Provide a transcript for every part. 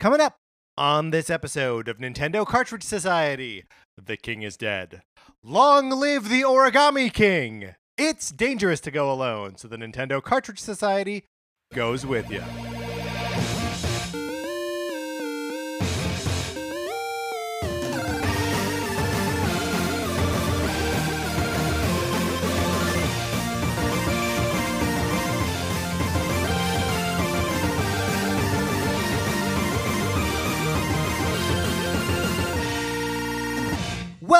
Coming up on this episode of Nintendo Cartridge Society, the king is dead. Long live the Origami King! It's dangerous to go alone, so the Nintendo Cartridge Society goes with you.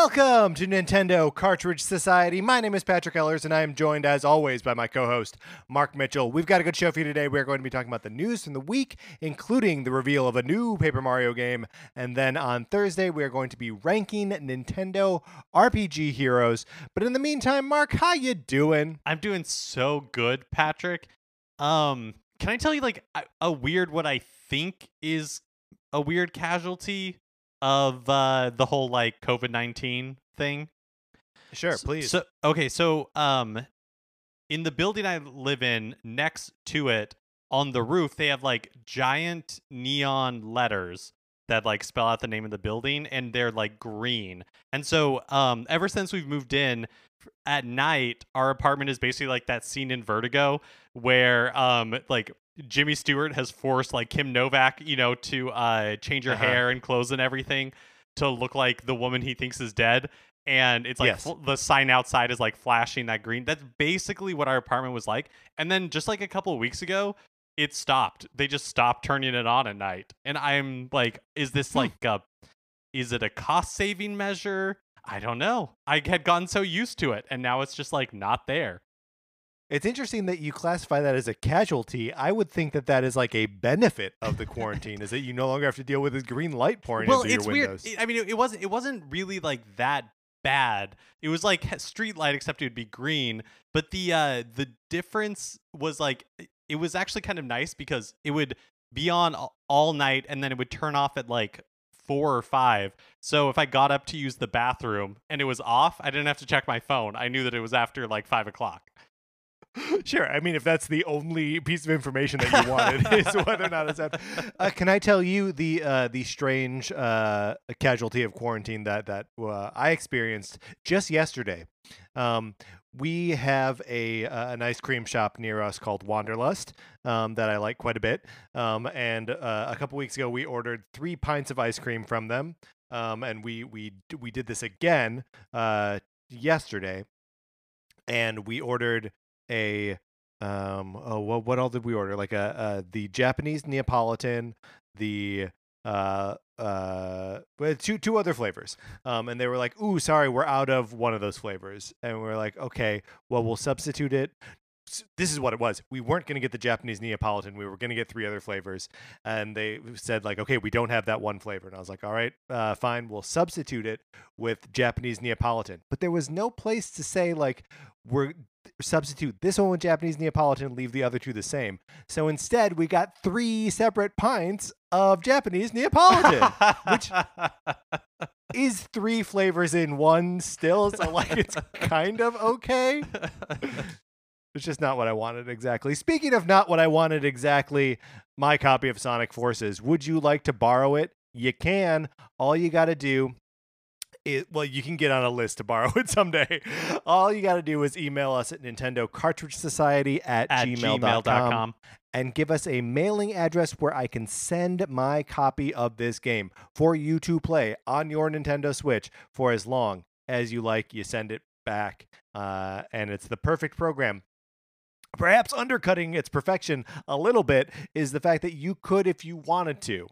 Welcome to Nintendo Cartridge Society. My name is Patrick Ellers, and I am joined, as always, by my co host, Mark Mitchell. We've got a good show for you today. We're going to be talking about the news from the week, including the reveal of a new Paper Mario game. And then on Thursday, we are going to be ranking Nintendo RPG heroes. But in the meantime, Mark, how you doing? I'm doing so good, Patrick. Um, can I tell you like a, a weird what I think is a weird casualty of uh the whole like COVID-19 thing? Sure, S- please. So okay, so um in the building I live in next to it on the roof they have like giant neon letters that like spell out the name of the building and they're like green. And so um ever since we've moved in at night our apartment is basically like that scene in Vertigo where um like Jimmy Stewart has forced like Kim Novak, you know, to uh change her Uh-huh. hair and clothes and everything to look like the woman he thinks is dead and it's like Yes. fl- the sign outside is like flashing that green. That's basically what our apartment was like. And then just like a couple of weeks ago, it stopped. They just stopped turning it on at night. And I'm like, is this Hmm. like a is it a cost saving measure? I don't know. I had gotten so used to it and now it's just like not there. It's interesting that you classify that as a casualty. I would think that that is like a benefit of the quarantine, is that you no longer have to deal with this green light pouring well, into it's your weird. windows. It- I mean, it, it wasn't it wasn't really like that bad. It was like street light except it would be green, but the uh the difference was like it was actually kind of nice because it would be on all- night and then it would turn off at like 4 or 5. So if I got up to use the bathroom and it was off, I didn't have to check my phone. I knew that it was after like 5 o'clock. Sure. I mean, if that's the only piece of information that you wanted is whether or not it's up. Uh, can I tell you the uh, the strange uh, casualty of quarantine that that uh, I experienced just yesterday? Um, we have a uh, an ice cream shop near us called Wanderlust um, that I like quite a bit. Um, and uh, a couple weeks ago, we ordered three pints of ice cream from them. Um, and we we we did this again uh, yesterday, and we ordered a um oh what what all did we order? Like a the Japanese Neapolitan the uh uh two two other flavors um and they were like ooh sorry we're out of one of those flavors. And we are like okay well we'll substitute it. This is what it was. We weren't going to get the Japanese Neapolitan we were going to get three other flavors and they said like okay we don't have that one flavor. And I was like all right uh fine we'll substitute it with Japanese Neapolitan. But there was no place to say like we're substitute this one with Japanese Neapolitan, leave the other two the same. So instead, we got three separate pints of Japanese Neapolitan, which is three flavors in one still. So, like, it's kind of okay. It's just not what I wanted exactly. Speaking of not what I wanted exactly, my copy of Sonic Forces. Would you like to borrow it? You can. All you got to do well, you can get on a list to borrow it someday. All you got to do is email us at Nintendo Cartridge Society at, At gmail.com, gmail.com. and give us a mailing address where I can send my copy of this game for you to play on your Nintendo Switch for as long as you like. You send it back, uh, and it's the perfect program. Perhaps undercutting its perfection a little bit is the fact that you could, if you wanted to,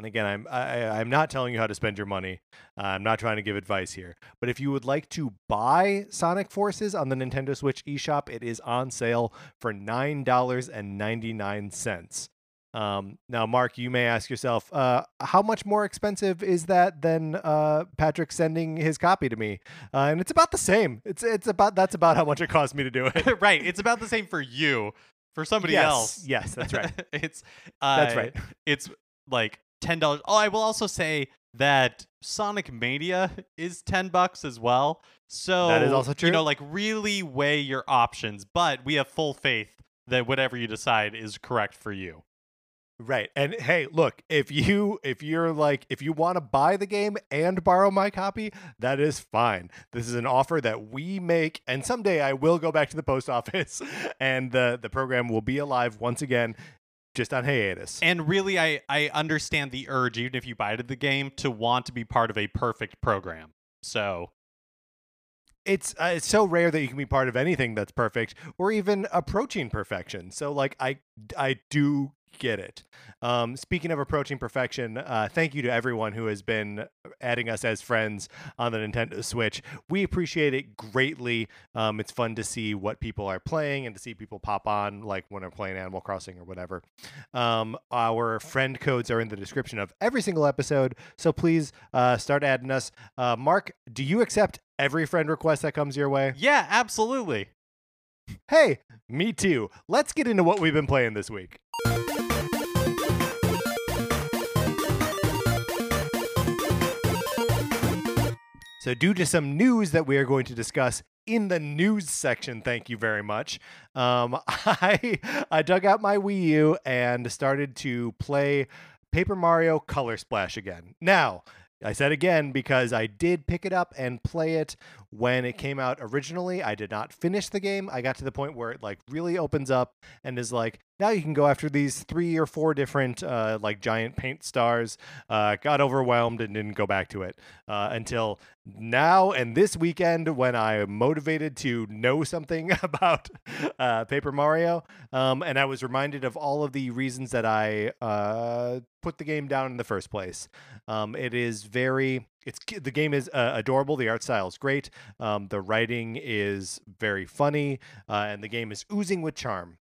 and again, I'm I, I'm not telling you how to spend your money. Uh, I'm not trying to give advice here. But if you would like to buy Sonic Forces on the Nintendo Switch eShop, it is on sale for nine dollars and ninety nine cents. Um, now, Mark, you may ask yourself, uh, how much more expensive is that than uh, Patrick sending his copy to me? Uh, and it's about the same. It's it's about that's about how much it cost me to do it. right. It's about the same for you. For somebody yes, else. yes, that's right. it's uh, That's right. It's like ten dollars. Oh, I will also say that Sonic Mania is ten bucks as well. So That is also true. You know, like really weigh your options, but we have full faith that whatever you decide is correct for you. Right. And hey, look, if you if you're like if you want to buy the game and borrow my copy, that is fine. This is an offer that we make and someday I will go back to the post office and the the program will be alive once again just on hiatus. And really I I understand the urge even if you buy the game to want to be part of a perfect program. So it's uh, it's so rare that you can be part of anything that's perfect or even approaching perfection. So like I I do get it. Um, speaking of approaching perfection, uh, thank you to everyone who has been adding us as friends on the Nintendo Switch. We appreciate it greatly. Um, it's fun to see what people are playing and to see people pop on, like when they're playing Animal Crossing or whatever. Um, our friend codes are in the description of every single episode, so please uh, start adding us. Uh, Mark, do you accept every friend request that comes your way? Yeah, absolutely. Hey, me too. Let's get into what we've been playing this week. So, due to some news that we are going to discuss in the news section, thank you very much. Um, I I dug out my Wii U and started to play Paper Mario Color Splash again. Now, I said again because I did pick it up and play it when it came out originally. I did not finish the game. I got to the point where it like really opens up and is like, now you can go after these three or four different uh, like giant paint stars. Uh, got overwhelmed and didn't go back to it uh, until now and this weekend when I am motivated to know something about uh, Paper Mario. Um, and I was reminded of all of the reasons that I uh, put the game down in the first place. Um, it is very it's the game is uh, adorable. The art style is great. Um, the writing is very funny, uh, and the game is oozing with charm.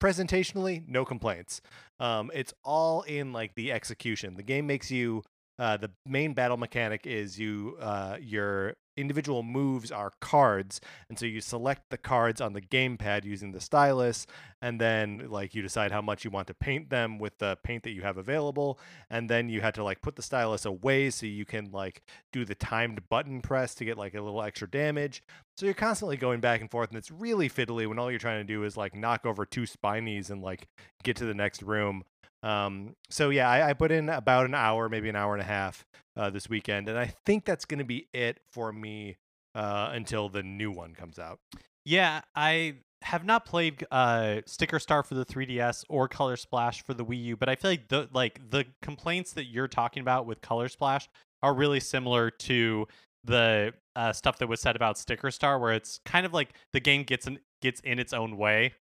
Presentationally, no complaints. Um, it's all in like the execution. The game makes you. Uh, the main battle mechanic is you uh, your individual moves are cards and so you select the cards on the gamepad using the stylus and then like you decide how much you want to paint them with the paint that you have available and then you had to like put the stylus away so you can like do the timed button press to get like a little extra damage. So you're constantly going back and forth and it's really fiddly when all you're trying to do is like knock over two spinies and like get to the next room um, so yeah, I, I, put in about an hour, maybe an hour and a half uh, this weekend, and I think that's going to be it for me uh, until the new one comes out. Yeah, I have not played uh, Sticker Star for the 3DS or Color Splash for the Wii U, but I feel like the like the complaints that you're talking about with Color Splash are really similar to the uh, stuff that was said about Sticker Star, where it's kind of like the game gets in, gets in its own way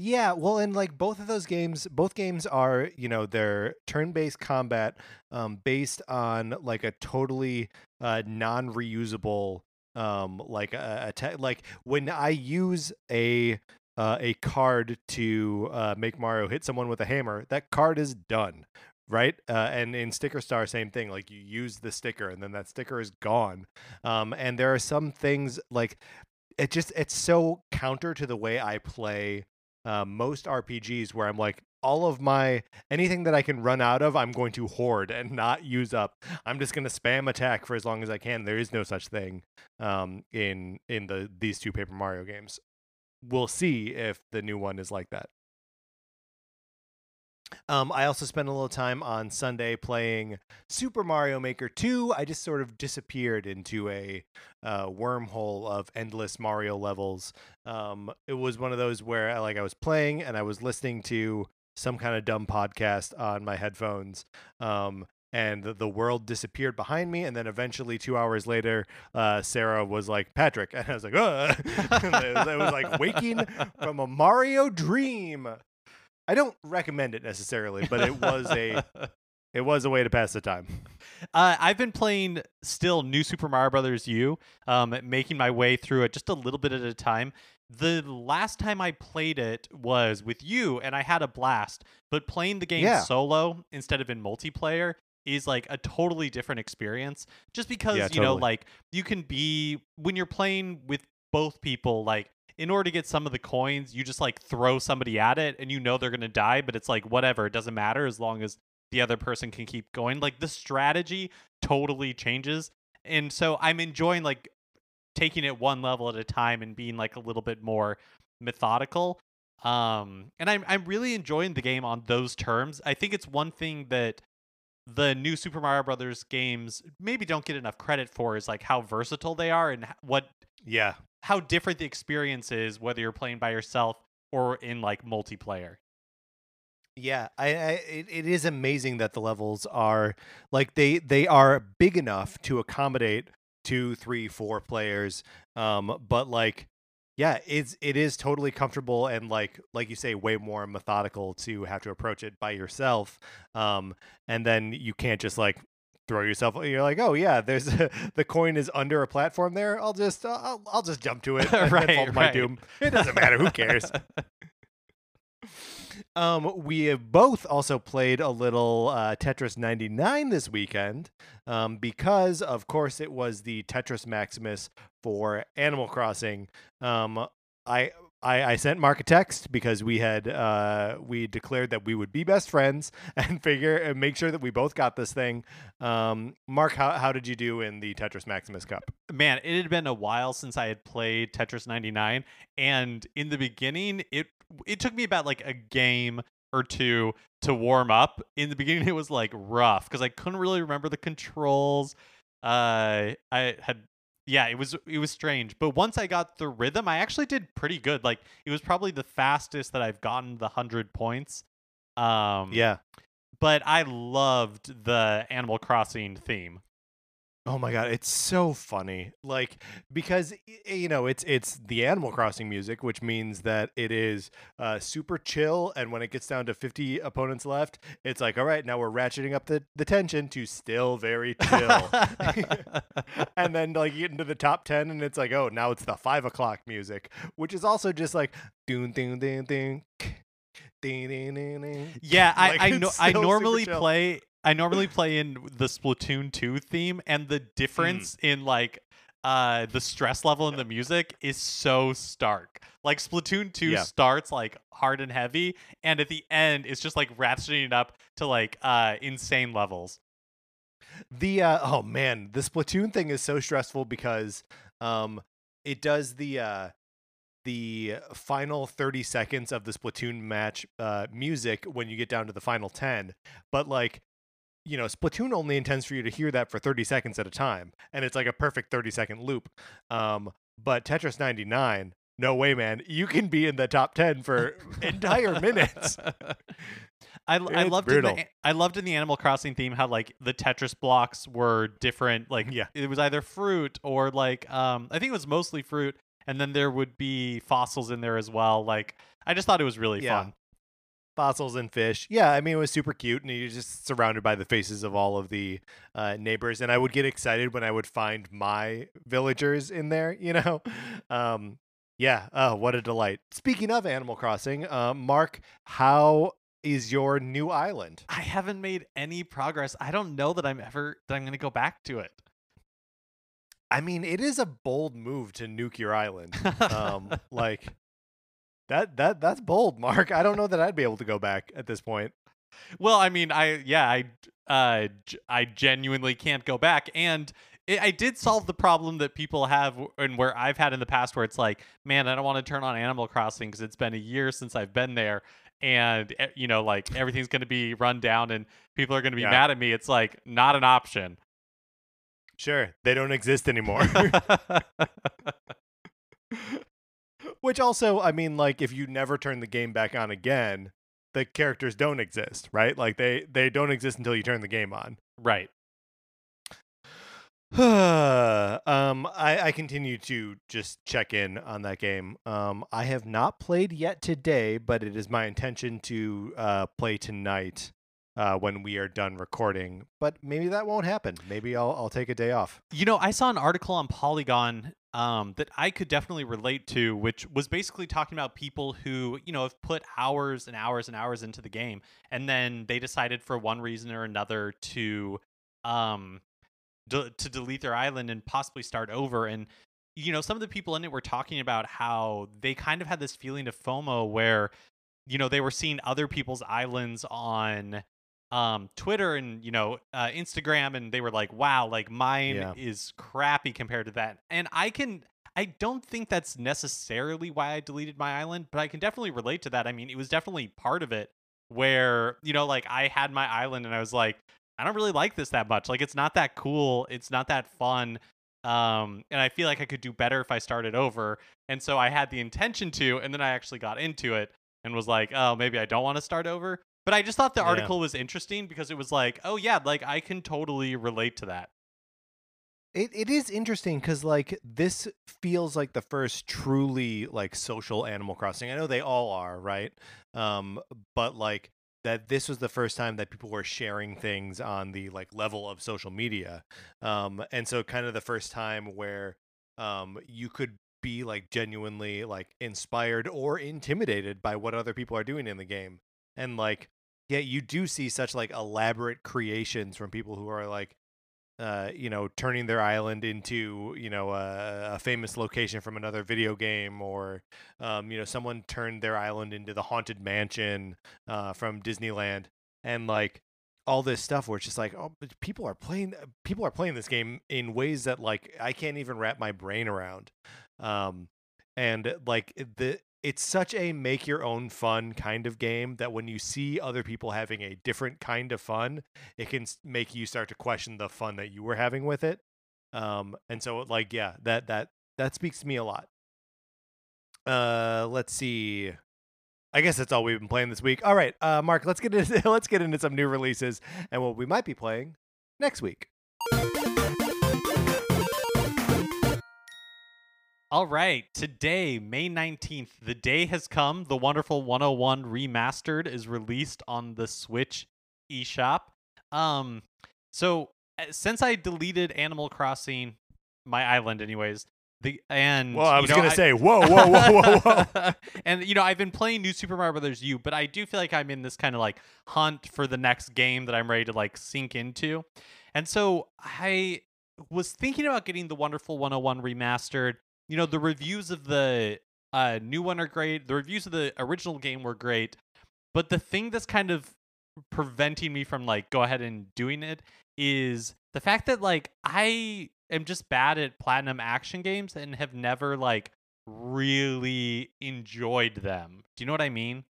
yeah, well, and like both of those games, both games are, you know, they're turn-based combat um, based on like a totally uh, non-reusable, um, like a, a like when I use a uh, a card to uh, make Mario hit someone with a hammer, that card is done, right? Uh, and in Sticker Star, same thing. Like you use the sticker, and then that sticker is gone. Um, and there are some things like it just it's so counter to the way I play uh, most RPGs where I'm like, all of my anything that I can run out of, I'm going to hoard and not use up. I'm just going to spam attack for as long as I can. There is no such thing um, in in the these two Paper Mario games. We'll see if the new one is like that. Um, I also spent a little time on Sunday playing Super Mario Maker 2. I just sort of disappeared into a uh, wormhole of endless Mario levels. Um, it was one of those where like I was playing and I was listening to some kind of dumb podcast on my headphones. Um, and the world disappeared behind me. And then eventually, two hours later, uh, Sarah was like, Patrick. And I was like, Ugh. it, was, it was like waking from a Mario dream. I don't recommend it necessarily, but it was a it was a way to pass the time. Uh, I've been playing still New Super Mario Brothers U, um, making my way through it just a little bit at a time. The last time I played it was with you, and I had a blast. But playing the game yeah. solo instead of in multiplayer is like a totally different experience. Just because yeah, you know, like you can be when you're playing with both people, like in order to get some of the coins, you just like throw somebody at it and you know they're going to die, but it's like whatever, it doesn't matter as long as the other person can keep going. Like the strategy totally changes. And so I'm enjoying like taking it one level at a time and being like a little bit more methodical. Um, and I'm I'm really enjoying the game on those terms. I think it's one thing that the new Super Mario Brothers games maybe don't get enough credit for is like how versatile they are and what Yeah. how different the experience is whether you're playing by yourself or in like multiplayer. Yeah, I, I it, it is amazing that the levels are like they they are big enough to accommodate two, three, four players. Um, but like, yeah, it's it is totally comfortable and like like you say, way more methodical to have to approach it by yourself. Um, and then you can't just like throw yourself. You're like, oh yeah, there's a, the coin is under a platform there. I'll just uh, I'll I'll just jump to it Right, to my doom. It doesn't matter. Who cares? Um, we have both also played a little uh, Tetris 99 this weekend um, because, of course, it was the Tetris Maximus for Animal Crossing. Um, I, I I sent Mark a text because we had uh, we declared that we would be best friends and figure and make sure that we both got this thing. Um, Mark, how how did you do in the Tetris Maximus Cup? Man, it had been a while since I had played Tetris 99 and in the beginning it it took me about like a game or two to warm up. In the beginning it was like rough cuz I couldn't really remember the controls. Uh I had yeah, it was it was strange. But once I got the rhythm, I actually did pretty good. Like it was probably the fastest that I've gotten the 100 points. Um Yeah. but I loved the Animal Crossing theme. Oh my god, it's so funny. Like because you know, it's it's the Animal Crossing music, which means that it is uh super chill and when it gets down to 50 opponents left, it's like, all right, now we're ratcheting up the the tension to still very chill. and then like you get into the top 10 and it's like, oh, now it's the 5 o'clock music, which is also just like doon ding ding ding ding ding ding ding. Yeah, I Like, I, it's no, I normally play I normally play in the Splatoon 2 theme and the difference in like uh the stress level in the music is so stark. Like Splatoon 2 Yeah. starts like hard and heavy and at the end it's just like ratcheting it up to like uh insane levels. The uh, oh man, the Splatoon thing is so stressful because um it does the uh the final 30 seconds of the Splatoon match uh music when you get down to the final 10. But like you know, Splatoon only intends for you to hear that for 30 seconds at a time, and it's like a perfect 30 second loop. Um, but Tetris 99, no way, man. You can be in the top 10 for entire minutes. I, I loved in the, I loved in the Animal Crossing theme how like the Tetris blocks were different. Like Yeah. it was either fruit or like um I think it was mostly fruit, and then there would be fossils in there as well. Like I just thought it was really Yeah. fun. Fossils and fish. Yeah, I mean it was super cute, and you're just surrounded by the faces of all of the uh, neighbors. And I would get excited when I would find my villagers in there. You know, um, yeah. Oh, what a delight! Speaking of Animal Crossing, uh, Mark, how is your new island? I haven't made any progress. I don't know that I'm ever that I'm gonna go back to it. I mean, it is a bold move to nuke your island. Um, like that that that's bold, Mark. I don't know that I'd be able to go back at this point. Well, I mean, I yeah, I uh, g- I genuinely can't go back, and it, I did solve the problem that people have, and where I've had in the past, where it's like, man, I don't want to turn on Animal Crossing because it's been a year since I've been there, and eh, you know, like everything's going to be run down, and people are going to be Yeah. mad at me. It's like not an option. Sure, they don't exist anymore. Which also, I mean, like if you never turn the game back on again, the characters don't exist, right? Like they they don't exist until you turn the game on. right. um, I, I continue to just check in on that game. Um, I have not played yet today, but it is my intention to uh, play tonight uh, when we are done recording. But maybe that won't happen. Maybe I'll I'll take a day off. You know, I saw an article on Polygon um, that I could definitely relate to, which was basically talking about people who, you know, have put hours and hours and hours into the game, and then they decided for one reason or another to, um, to delete their island and possibly start over. And you know, some of the people in it were talking about how they kind of had this feeling of FOMO where, you know, they were seeing other people's islands on um Twitter and you know uh, Instagram and they were like wow like mine Yeah. is crappy compared to that and I can I don't think that's necessarily why I deleted my island, but I can definitely relate to that. I mean, it was definitely part of it where, you know, like I had my island and I was like, I don't really like this that much. Like it's not that cool, it's not that fun. Um, and I feel like I could do better if I started over. And so I had the intention to, and then I actually got into it and was like, oh, maybe I don't want to start over. But I just thought the Yeah. article was interesting because it was like, oh yeah, like I can totally relate to that. It it is interesting because like this feels like the first truly like social Animal Crossing. I know they all are, right? Um, but like that this was the first time that people were sharing things on the like level of social media. Um, and so kind of the first time where um you could be like genuinely like inspired or intimidated by what other people are doing in the game. And like yeah, you do see such like elaborate creations from people who are like uh, you know, turning their island into, you know, a, a famous location from another video game, or, um, you know, someone turned their island into the haunted mansion uh, from Disneyland, and like all this stuff where it's just like, oh, people are playing, people are playing this game in ways that like I can't even wrap my brain around, um, and like the it's such a make your own fun kind of game that when you see other people having a different kind of fun it can make you start to question the fun that you were having with it. Um and so like yeah that that that speaks to me a lot. Uh let's see. I guess that's all we've been playing this week. All right uh mark let's get into let's get into some new releases and what we might be playing next week All right, today, May 19th, the day has come. The Wonderful 101 Remastered is released on the Switch eShop. Um, so uh, since I deleted Animal Crossing, my island, anyways, the and well i you was know, gonna I- say whoa whoa whoa whoa whoa and you know, I've been playing New Super Mario Brothers U, but I do feel like I'm in this kind of like hunt for the next game that I'm ready to like sink into. And so I was thinking about getting the Wonderful 101 remastered. You know, the reviews of the uh, new one are great. The reviews of the original game were great. But the thing that's kind of preventing me from like go ahead and doing it is the fact that like I am just bad at platinum action games and have never like really enjoyed them. Do you know what I mean?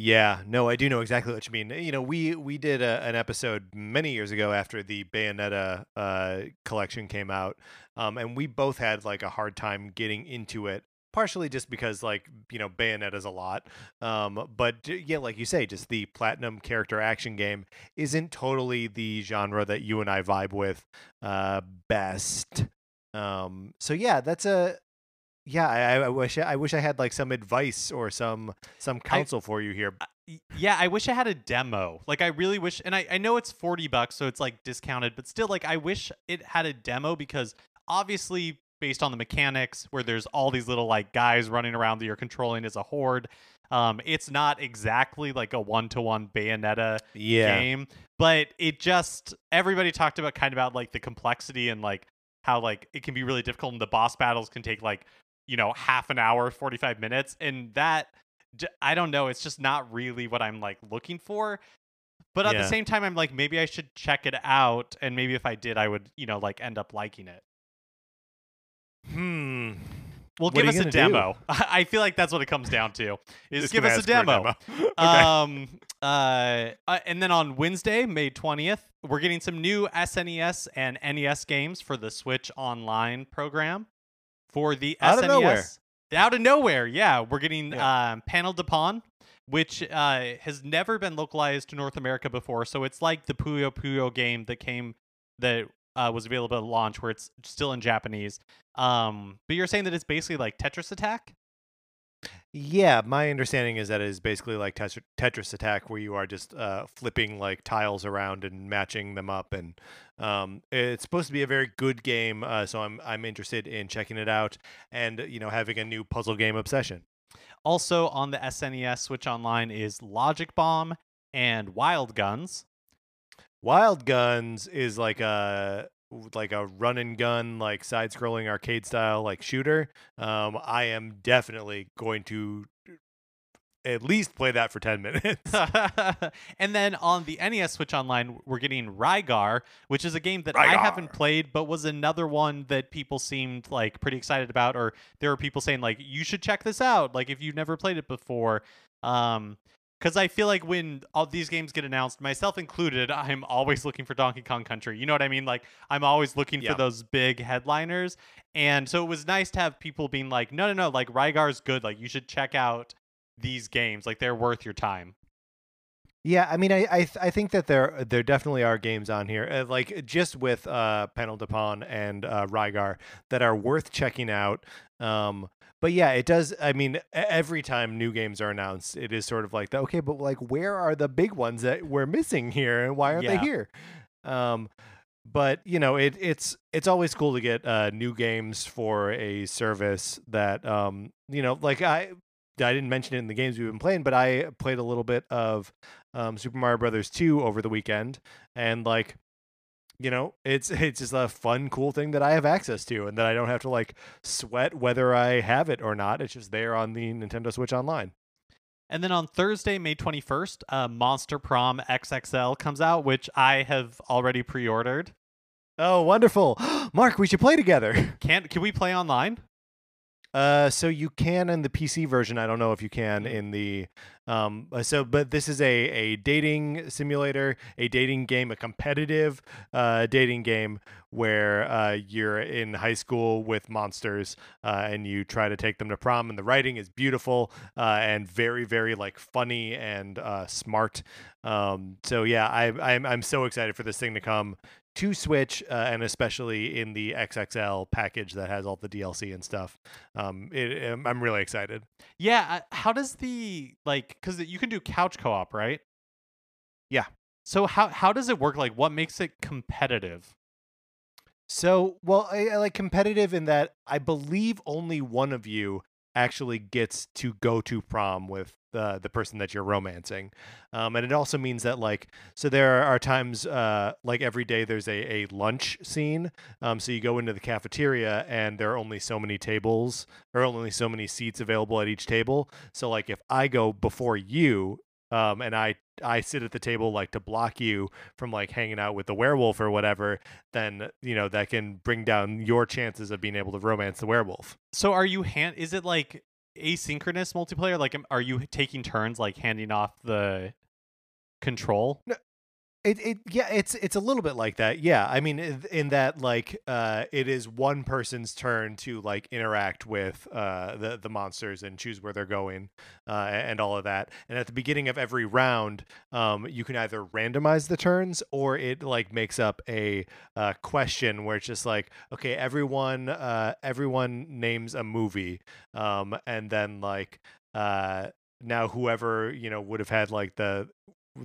Yeah, no, I do know exactly what you mean. You know, we we did a, an episode many years ago after the Bayonetta uh, collection came out, um, and we both had like a hard time getting into it. Partially just because, like, you know, Bayonetta's a lot, um, but yeah, like you say, just the platinum character action game isn't totally the genre that you and I vibe with uh, best. Um, so yeah, that's a yeah. I, I wish I wish I had like some advice or some some counsel for you here. Yeah, I wish I had a demo. Like I really wish and I, I know it's 40 bucks so it's like discounted, but still like I wish it had a demo because obviously based on the mechanics where there's all these little like guys running around that you're controlling as a horde, um it's not exactly like a one-to-one Bayonetta Yeah. game, but it just everybody talked about kind of about like the complexity and like how like it can be really difficult and the boss battles can take like you know half an hour, 45 minutes and that, I don't know, it's just not really what I'm like looking for. But at Yeah. the same time I'm like maybe I should check it out and maybe if I did I would, you know, like end up liking it. Hmm. Well, What give us a do? demo. I feel like that's what it comes down to. Is Just give us a ask for demo. okay. Um, uh, uh, and then on Wednesday, May 20th, we're getting some new SNES and NES games for the Switch Online program. For the Out of SNES, nowhere. out of nowhere, yeah, we're getting Yeah. um, Panel de Pon, which uh, has never been localized to North America before. So it's like the Puyo Puyo game that came that uh, was available at launch, where it's still in Japanese. Um, but you're saying that it's basically like Tetris Attack. Yeah, my understanding is that it is basically like Tetris, Tetris Attack, where you are just uh, flipping like tiles around and matching them up, and um, it's supposed to be a very good game. Uh, so I'm I'm interested in checking it out, and you know having a new puzzle game obsession. Also on the SNES Switch Online is Logic Bomb and Wild Guns. Wild Guns is like a like a run and gun like side scrolling arcade style like shooter. Um, I am definitely going to at least play that for 10 minutes. and then on the NES Switch Online, we're getting Rygar, which is a game that I haven't played, but was another one that people seemed like pretty excited about, or there were people saying like you should check this out, like if you've never played it before. Um, because I feel like when all these games get announced, myself included, I'm always looking for Donkey Kong Country. You know what I mean? Like I'm always looking Yeah. for those big headliners, and so it was nice to have people being like, no, no, no, like Rygar's good. Like you should check out these games. Like they're worth your time. Yeah, I mean, I I, th- I think that there there definitely are games on here, uh, like just with uh, Panel de Pon and uh, Rygar, that are worth checking out. Um, but yeah, it does. I mean, every time new games are announced, it is sort of like, the, okay, but like, where are the big ones that we're missing here, and why aren't Yeah. they here? Um, but you know, it it's it's always cool to get uh, new games for a service that um, you know, like I I didn't mention it in the games we've been playing, but I played a little bit of um, Super Mario Brothers 2 over the weekend, and like, you know, it's it's just a fun, cool thing that I have access to, and that I don't have to like sweat whether I have it or not. It's just there on the Nintendo Switch Online. And then on Thursday, May 21st, uh, Monster Prom XXL comes out, which I have already pre-ordered. Oh, wonderful, Mark! We should play together. Can't? can we play online? Uh, so you can in the PC version. I don't know if you can Mhm. in the um. uh, So, but this is a a dating simulator, a dating game, a competitive uh dating game where uh you're in high school with monsters uh and you try to take them to prom. And the writing is beautiful uh and very very like funny and uh smart. Um. So yeah, I I'm I'm so excited for this thing to come to Switch, uh, and especially in the XXL package that has all the DLC and stuff. Um, it, I'm really excited. Yeah. uh, How does the like? Because you can do couch co-op, right? Yeah. So how how does it work? Like, what makes it competitive? So, well, I, I like competitive in that I believe only one of you actually gets to go to prom with the the person that you're romancing, um, and it also means that like so there are times uh, like every day there's a, a lunch scene. Um, so you go into the cafeteria and there are only so many tables or only so many seats available at each table. So like if I go before you. Um, and I I sit at the table like to block you from like hanging out with the werewolf or whatever, then you know that can bring down your chances of being able to romance the werewolf. So are you hand? Is it like asynchronous multiplayer? Like, are you taking turns like handing off the control? It, it yeah it's it's a little bit like that yeah. I mean in, that like uh it is one person's turn to like interact with uh the the monsters and choose where they're going uh and all of that. And at the beginning of every round um you can either randomize the turns or it like makes up a uh question where it's just like okay everyone uh everyone names a movie um and then like uh now whoever you know would have had like the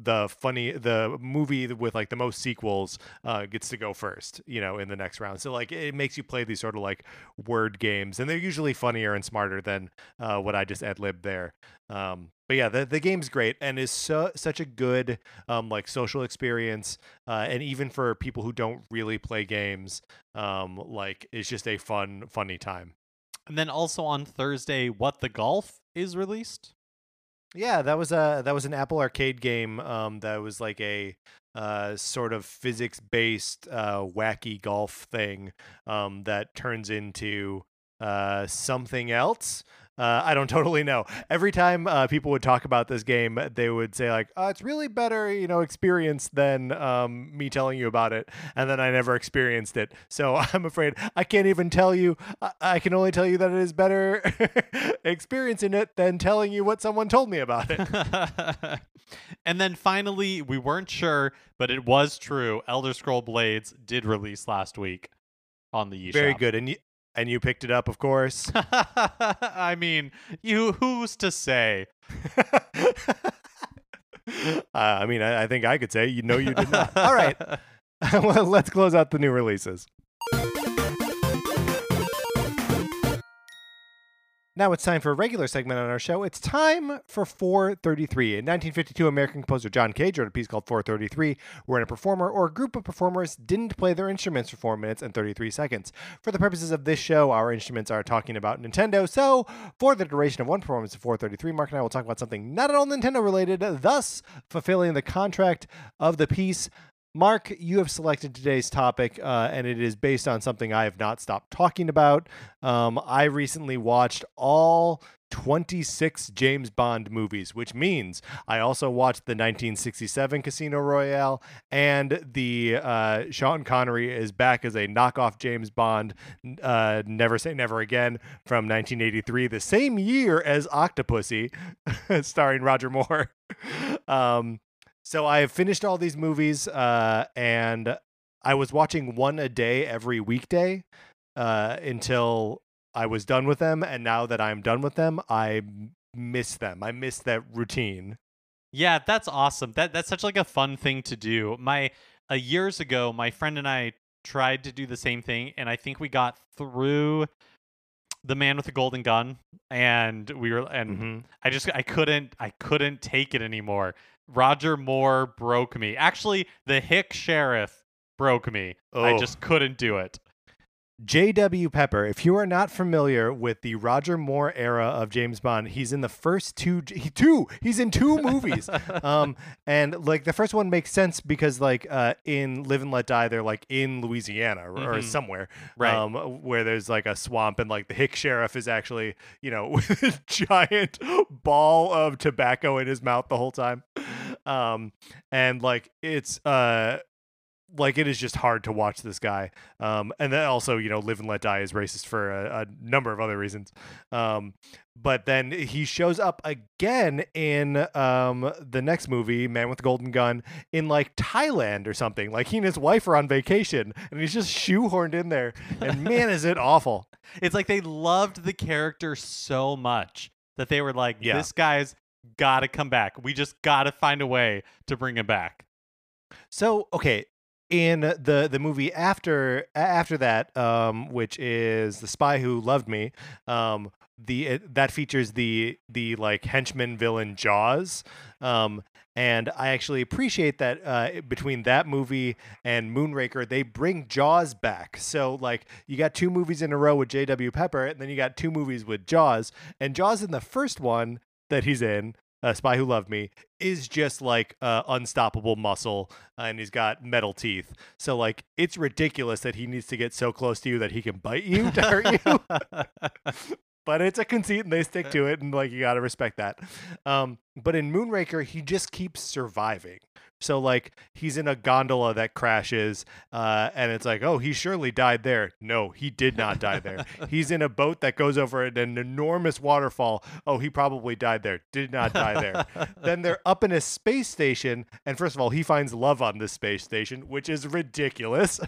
the funny the movie with like the most sequels uh gets to go first you know in the next round. So like it makes you play these sort of like word games and they're usually funnier and smarter than uh what i just ad lib there. Um but yeah the, the game's great and is so such a good um like social experience uh and even for people who don't really play games um like it's just a fun funny time. And then also on Thursday, What the Golf is released. Yeah, that was a that was an Apple Arcade game. Um, that was like a uh sort of physics based uh wacky golf thing. Um, that turns into uh something else. Uh, I don't totally know. Every time uh, people would talk about this game, they would say like, "Oh, it's really better, you know, experience than um, me telling you about it." And then I never experienced it, so I'm afraid I can't even tell you. I, I can only tell you that it is better experiencing it than telling you what someone told me about it. and then finally, we weren't sure, but it was true. Elder Scroll Blades did release last week on the eShop. Very good, and and you picked it up, of course. I mean, you who's to say? uh, I mean, I, I think I could say you know you did not. All right, well, let's close out the new releases. Now it's time for a regular segment on our show. It's time for 433. In 1952, American composer John Cage wrote a piece called 433, wherein a performer or a group of performers didn't play their instruments for 4 minutes and 33 seconds. For the purposes of this show, our instruments are talking about Nintendo, so for the duration of one performance of 433, Mark and I will talk about something not at all Nintendo related, thus fulfilling the contract of the piece. Mark, you have selected today's topic, uh, and it is based on something I have not stopped talking about. Um, I recently watched all 26 James Bond movies, which means I also watched the 1967 Casino Royale and the uh, Sean Connery is back as a knockoff James Bond, uh, Never Say Never Again from 1983, the same year as Octopussy, starring Roger Moore. um, so I have finished all these movies, uh, and I was watching one a day every weekday uh, until I was done with them. And now that I'm done with them, I miss them. I miss that routine. Yeah, that's awesome. That that's such like a fun thing to do. My uh, years ago, my friend and I tried to do the same thing, and I think we got through the man with the golden gun and we were and Mm-hmm. i just i couldn't i couldn't take it anymore roger moore broke me. Actually the hick sheriff broke me. I Oh. just couldn't do it J.W. Pepper, if you are not familiar with the Roger Moore era of James Bond, he's in the first two, he, two, he's in two movies. um, and like the first one makes sense because like uh, in Live and Let Die, they're like in Louisiana or, or Mhm. somewhere, Right. Um, where there's like a swamp and like the hick sheriff is actually, you know, with a giant ball of tobacco in his mouth the whole time. Um, and like it's, uh, like it is just hard to watch this guy. Um, and then also, you know, Live and Let Die is racist for a, a number of other reasons. Um, but then he shows up again in um, the next movie, Man with the Golden Gun, in like Thailand or something. Like he and his wife are on vacation, and he's just shoehorned in there. And man, is it awful! it's like they loved the character so much that they were like Yeah. this guy's gotta come back we just gotta find a way to bring him back So okay, in the the movie after after that, um, which is the Spy Who Loved Me, um, the it, that features the the like henchman villain Jaws, um, and I actually appreciate that uh, between that movie and Moonraker, they bring Jaws back. So like you got two movies in a row with J.W. Pepper, and then you got two movies with Jaws, and Jaws in the first one that he's in uh, Spy Who Loved Me, is just like uh, unstoppable muscle, and he's got metal teeth. So like it's ridiculous that he needs to get so close to you that he can bite you to hurt you. but it's a conceit, and they stick to it, and like you got to respect that. Um, but in Moonraker, he just keeps surviving. So like he's in a gondola that crashes, uh, and it's like, oh, he surely died there. No, he did not die there. he's in a boat that goes over an enormous waterfall. Oh, he probably died there. Did not die there. then they're up in a space station, and first of all, he finds love on this space station, which is ridiculous.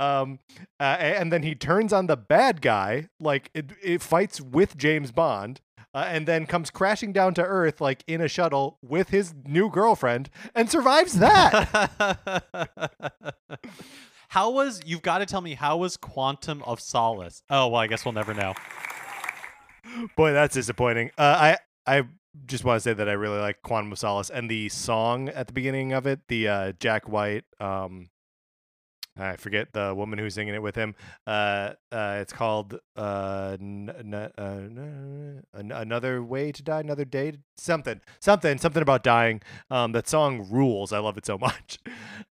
Um, uh, and then he turns on the bad guy, like it, it fights with James Bond. Uh, and then comes crashing down to Earth, like in a shuttle with his new girlfriend, and survives that. how was you've got to tell me how was quantum of solace oh well i guess we'll never know Boy, that's disappointing. Uh, I I just want to say that I really like Quantum of Solace and the song at the beginning of it, the uh, Jack White. Um, I forget the woman who's singing it with him. Uh, uh, it's called uh, n- n- uh, n- another way to die, another day, something, something, something about dying. Um, that song rules. I love it so much.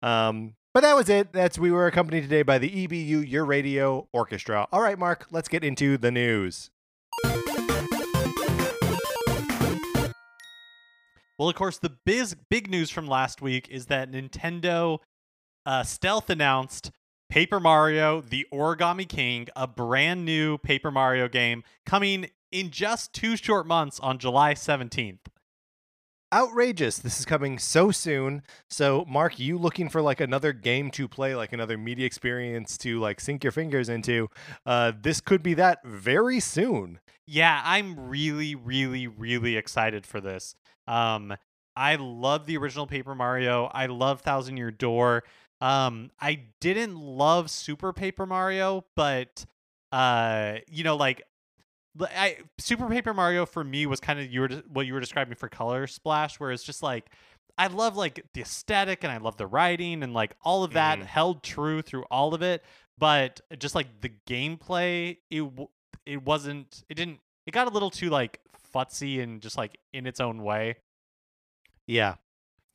Um, but that was it. That's we were accompanied today by the EBU Your Radio Orchestra. All right, Mark, let's get into the news. well of course the biz, big news from last week is that nintendo uh, stealth announced paper mario the origami king a brand new paper mario game coming in just two short months on july 17th outrageous. This is coming so soon. So, Mark, you looking for like another game to play, like another media experience to like sink your fingers into? Uh, this could be that very soon. Yeah, I'm really, really, really excited for this. Um, I love the original Paper Mario. I love Thousand Year Door. Um, I didn't love Super Paper Mario, but uh, you know, like I Super Paper Mario for me was kind of you were what you were describing for Color Splash, where it's just like I love like the aesthetic and I love the writing and like all of that Mhm. held true through all of it, but just like the gameplay, it it wasn't. It didn't. It got a little too like futzy and just like in its own way. Yeah.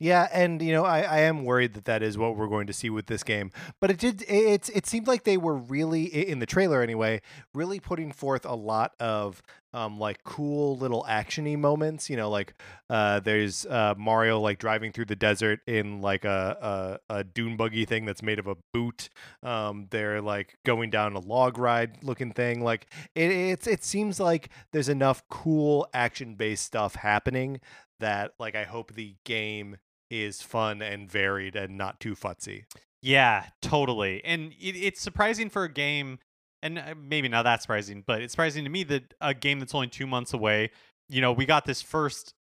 Yeah, and you know, I, I am worried that that is what we're going to see with this game. But it did. It, it seemed like they were really in the trailer anyway, really putting forth a lot of um like cool little actiony moments. You know, like uh there's uh Mario like driving through the desert in like a a, a dune buggy thing that's made of a boot. Um, they're like going down a log ride looking thing. Like it it's it seems like there's enough cool action based stuff happening that like I hope the game is fun and varied and not too futzy. Yeah, totally. And it, it's surprising for a game, and uh, maybe not that surprising, but it's surprising to me that a game that's only two months away, you know, we got this first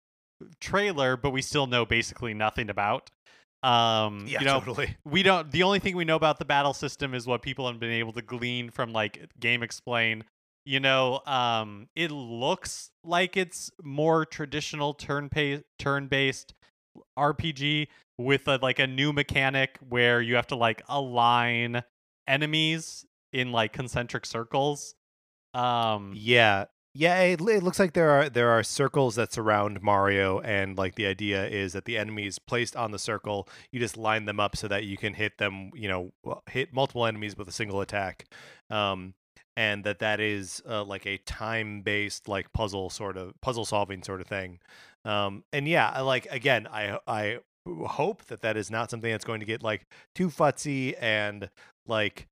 trailer, but we still know basically nothing about. Um, you know, totally. we don't. The only thing we know about the battle system is what people have been able to glean from like GameXplain. You know, um, it looks like it's more traditional turn turn based RPG with a, like a new mechanic where you have to like align enemies in like concentric circles. Um, Yeah. Yeah, it, it looks like there are there are circles that surround Mario, and like the idea is that the enemies placed on the circle, you just line them up so that you can hit them, you know, hit multiple enemies with a single attack, um, and that that is uh, like a time based like puzzle sort of puzzle solving sort of thing, um, and yeah, I like again, I I hope that that is not something that's going to get like too futzy and like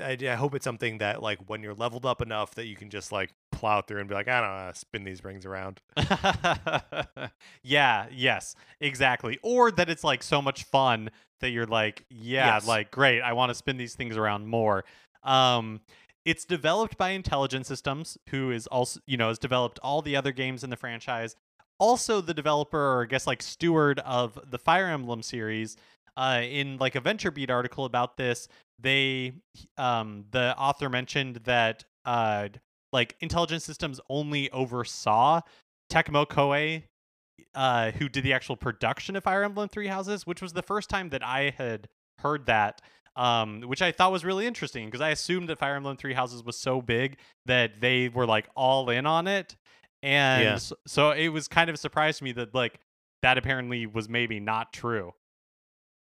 I, I hope it's something that like when you're leveled up enough that you can just like plow through and be like I don't know spin these rings around. yeah, yes, exactly. Or that it's like so much fun that you're like, yeah, Yes. like great, I want to spin these things around more. Um it's developed by Intelligent Systems, who is also, you know, has developed all the other games in the franchise. Also the developer or I guess like steward of the Fire Emblem series. Uh, in like a VentureBeat article about this, they um the author mentioned that uh like intelligent systems only oversaw Tecmo Koei, uh, who did the actual production of Fire Emblem Three Houses, which was the first time that I had heard that. Um, which I thought was really interesting because I assumed that Fire Emblem Three Houses was so big that they were like all in on it, and Yeah. so it was kind of a surprise to me that like that apparently was maybe not true.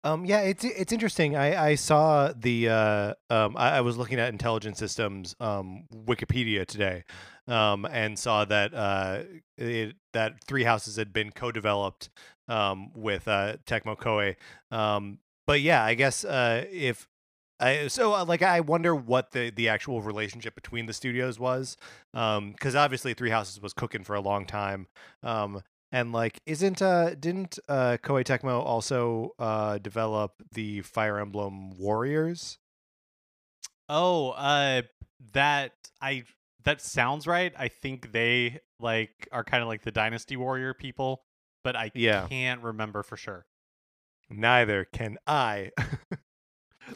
Um, yeah, it's it's interesting. I I saw the uh, um, I, I was looking at intelligence Systems um Wikipedia today, um, and saw that uh it, that Three Houses had been co-developed um with uh Tecmo Koei. Um, but yeah, I guess uh if I so uh, like I wonder what the the actual relationship between the studios was, um, because obviously Three Houses was cooking for a long time, um, and like, isn't uh didn't uh Koei Tecmo also uh develop the Fire Emblem Warriors? Oh, uh, that I that sounds right. I think they like are kind of like the Dynasty Warrior people, but I Yeah. can't remember for sure. Neither can I.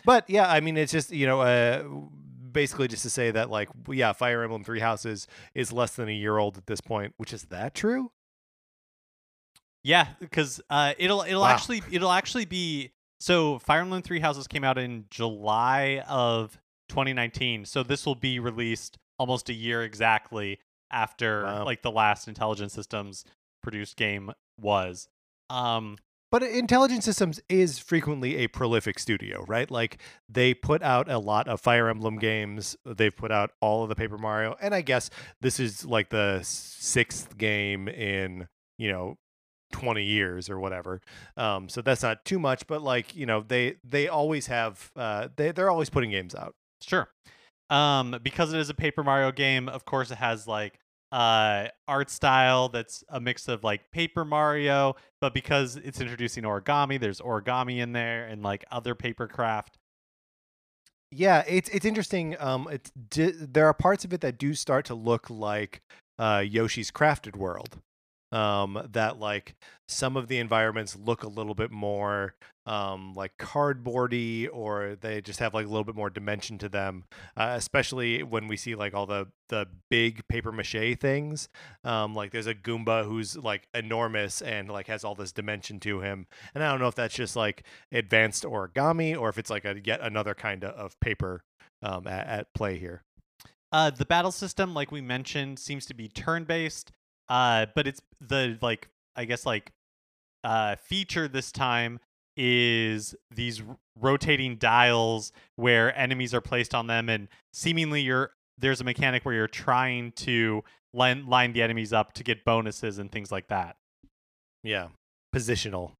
but yeah, I mean, it's just you know, uh, basically just to say that like, yeah, Fire Emblem Three Houses is less than a year old at this point. Which is that true? Yeah, because uh, it'll it'll Wow. actually it'll actually be so. Fire Emblem Three Houses came out in July of 2019, so this will be released almost a year exactly after Wow. like the last Intelligent Systems produced game was. Um, But Intelligent Systems is frequently a prolific studio, right? Like they put out a lot of Fire Emblem games. They've put out all of the Paper Mario, and I guess this is like the sixth game in you know 20 years or whatever. Um, so that's not too much, but like you know they they always have uh, they they're always putting games out. Sure. Um, because it is a Paper Mario game, of course it has like uh art style that's a mix of like Paper Mario, but because it's introducing origami, there's origami in there and like other paper craft. Yeah, it's it's interesting. Um, it's di- there are parts of it that do start to look like uh, Yoshi's Crafted World. Um, that like some of the environments look a little bit more um, like cardboardy, or they just have like a little bit more dimension to them. Uh, especially when we see like all the the big paper mache things. Um, like there's a Goomba who's like enormous and like has all this dimension to him. And I don't know if that's just like advanced origami or if it's like a yet another kind of, of paper um, at, at play here. Uh, the battle system, like we mentioned, seems to be turn-based, uh, but it's the like I guess like uh, feature this time is these r- rotating dials where enemies are placed on them, and seemingly you're there's a mechanic where you're trying to line line the enemies up to get bonuses and things like that. Yeah, positional.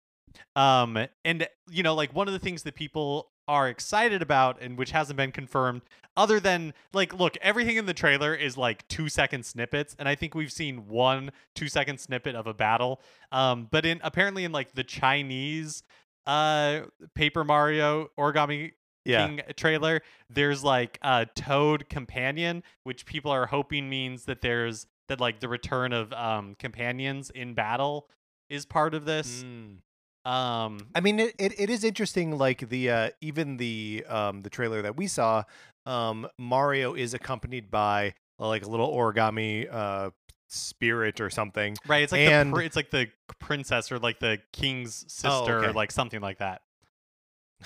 Um, and you know, like one of the things that people are excited about and which hasn't been confirmed other than like look everything in the trailer is like two second snippets and i think we've seen one two second snippet of a battle um but in apparently in like the chinese uh paper mario origami Yeah. King trailer there's like a toad companion which people are hoping means that there's that like the return of um companions in battle is part of this Mm. Um I mean, it, it, it is interesting. Like the uh, even the um, the trailer that we saw, um, Mario is accompanied by like a little origami uh, spirit or something. Right, it's like And- the pr- it's like the princess or like the king's sister, Oh, okay. or like something like that.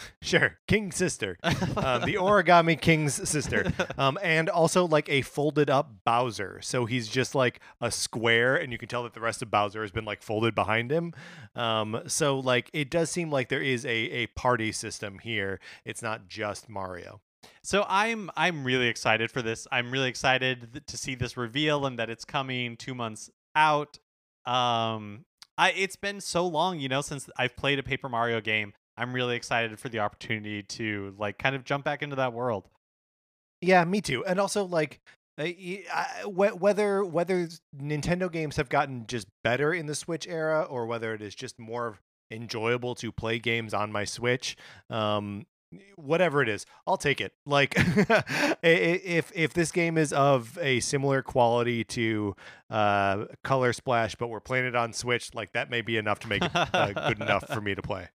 Sure, King's Sister, um, the origami King's sister, um, and also like a folded up Bowser. So he's just like a square, and you can tell that the rest of Bowser has been like folded behind him. Um, so like it does seem like there is a a party system here. It's not just Mario. so I'm I'm really excited for this. I'm really excited th- to see this reveal and that it's coming two months out. Um, I it's been so long, you know, since I've played a Paper Mario game. I'm really excited for the opportunity to like kind of jump back into that world. Yeah, me too. And also like uh, y- I- wh- whether whether Nintendo games have gotten just better in the Switch era or whether it is just more enjoyable to play games on my Switch, um whatever it is, I'll take it. Like if if this game is of a similar quality to uh Color Splash but we're playing it on Switch, like that may be enough to make it uh, good enough for me to play.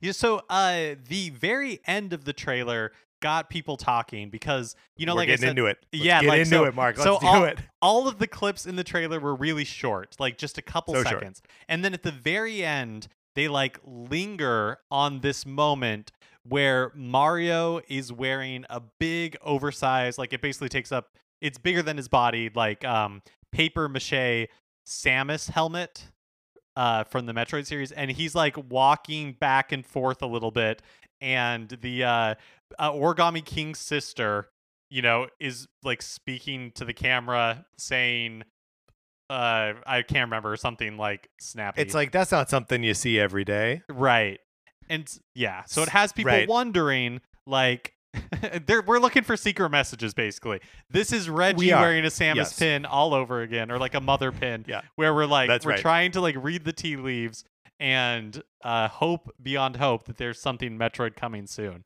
Yeah, so uh the very end of the trailer got people talking because you know we're like I getting said, into it. Let's yeah, get like, into so- it, Mark. Let's so do all- it. all of the clips in the trailer were really short, like just a couple So short. seconds. And then at the very end, they like linger on this moment where Mario is wearing a big oversized, like it basically takes up it's bigger than his body, like um paper mache Samus helmet uh from the Metroid series and he's like walking back and forth a little bit and the uh, uh Origami King's sister you know, is like speaking to the camera saying, uh, I can't remember something like snappy. It's like that's not something you see every day. right, and yeah, so it has people right. wondering, like, we're looking for secret messages, basically. This is Reggie We wearing a Samus Yes. pin all over again, or like a mother pin, Yeah. where we're like That's we're right. trying to like read the tea leaves and uh, hope beyond hope that there's something Metroid coming soon.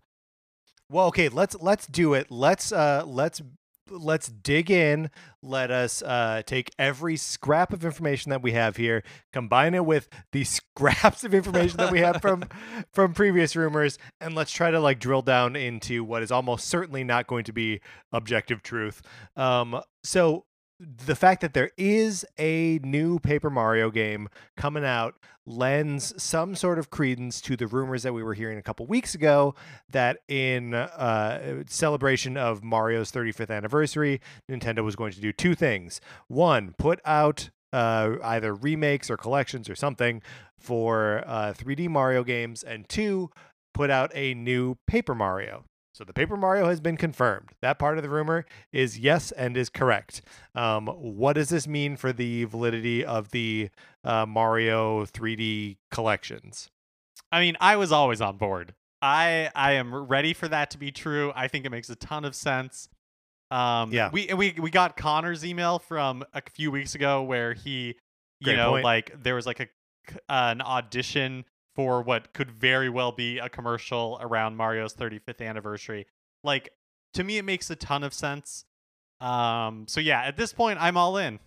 Well, okay, let's let's do it. Let's uh let's let's dig in. Let us uh take every scrap of information that we have here, combine it with the scraps of information that we have from from previous rumors, and let's try to like drill down into what is almost certainly not going to be objective truth. Um so the fact that there is a new Paper Mario game coming out lends some sort of credence to the rumors that we were hearing a couple weeks ago that in uh, celebration of Mario's 35th anniversary, Nintendo was going to do two things. One, put out uh, either remakes or collections or something for uh, 3D Mario games, and two, put out a new Paper Mario. So the Paper Mario has been confirmed. That part of the rumor is yes and is correct. Um, what does this mean for the validity of the uh, Mario 3D collections? I mean, I was always on board. I I am ready for that to be true. I think it makes a ton of sense. Um, Yeah. We we we got Connor's email from a few weeks ago where he, you Great know, point. like there was like a an audition for what could very well be a commercial around Mario's 35th anniversary. Like to me, it makes a ton of sense. Um, so yeah, at this point, I'm all in.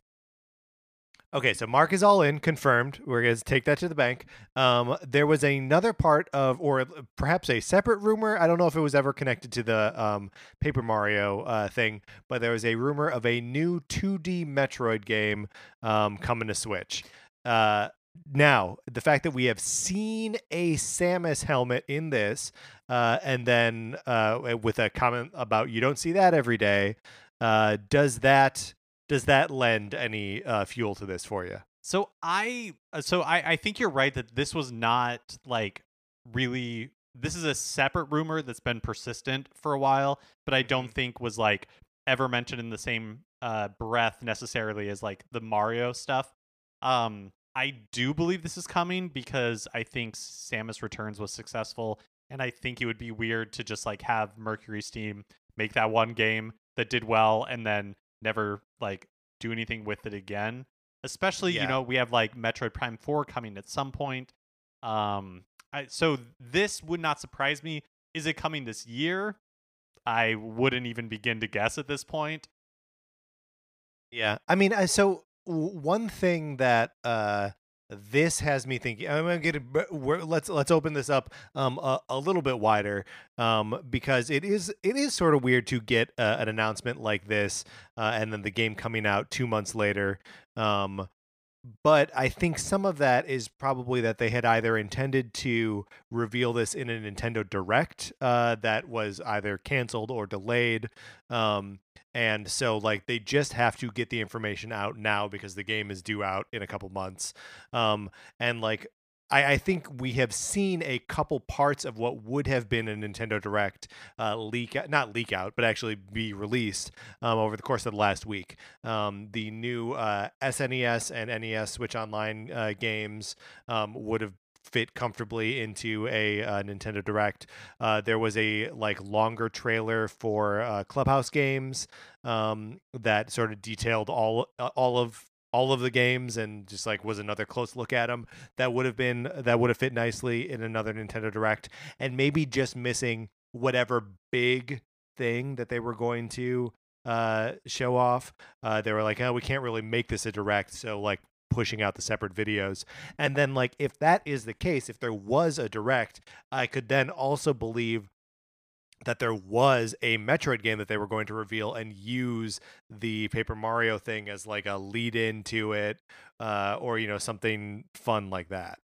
Okay, so Mark is all in, confirmed. We're going to take that to the bank. Um, there was another part of, or perhaps a separate rumor. I don't know if it was ever connected to the um, Paper Mario uh, thing, but there was a rumor of a new 2D Metroid game um, coming to Switch. Uh, now, the fact that we have seen a Samus helmet in this, uh, and then uh, with a comment about you don't see that every day, uh, does that does that lend any uh, fuel to this for you? So I uh, so I I think you're right that this was not like really this is a separate rumor that's been persistent for a while, but I don't mm-hmm. think was like ever mentioned in the same uh, breath necessarily as like the Mario stuff. Um, I do believe this is coming because I think Samus Returns was successful, and I think it would be weird to just like have MercurySteam make that one game that did well and then never like do anything with it again. Especially, yeah. you know, we have like Metroid Prime 4 coming at some point. Um I, so this would not surprise me. Is it coming this year? I wouldn't even begin to guess at this point. Yeah. I mean, so one thing that uh this has me thinking. I'm gonna get. Let's let's open this up um a, a little bit wider um because it is it is sort of weird to get uh, an announcement like this uh, and then the game coming out two months later um but I think some of that is probably that they had either intended to reveal this in a Nintendo Direct uh, that was either canceled or delayed. Um, and so, like, they just have to get the information out now because the game is due out in a couple months. Um, and, like, I, I, think we have seen a couple parts of what would have been a Nintendo Direct uh, leak, not leak out, but actually be released um, over the course of the last week. Um, the new uh, SNES and NES Switch Online uh, games um, would have fit comfortably into a uh, Nintendo Direct. Uh, there was a like longer trailer for uh, Clubhouse games um, that sort of detailed all uh, all of all of the games and just like was another close look at them that would have been that would have fit nicely in another Nintendo Direct. And maybe just missing whatever big thing that they were going to uh show off uh they were like oh we can't really make this a direct so like pushing out the separate videos. And then like if that is the case if there was a direct i could then also believe that there was a Metroid game that they were going to reveal and use the Paper Mario thing as like a lead into it, uh, or you know something fun like that.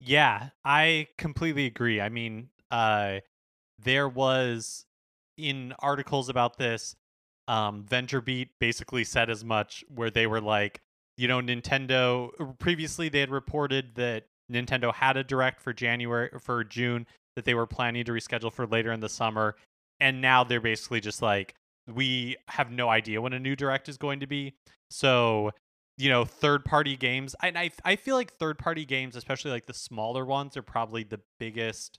Yeah, I completely agree. I mean, uh, there was in articles about this, um, VentureBeat basically said as much, where they were like, you know, Nintendo previously they had reported that Nintendo had a direct for January for June that they were planning to reschedule for later in the summer. And now they're basically just like, we have no idea when a new direct is going to be. So, you know, third party games. I, I, I feel like third party games, especially like the smaller ones, are probably the biggest.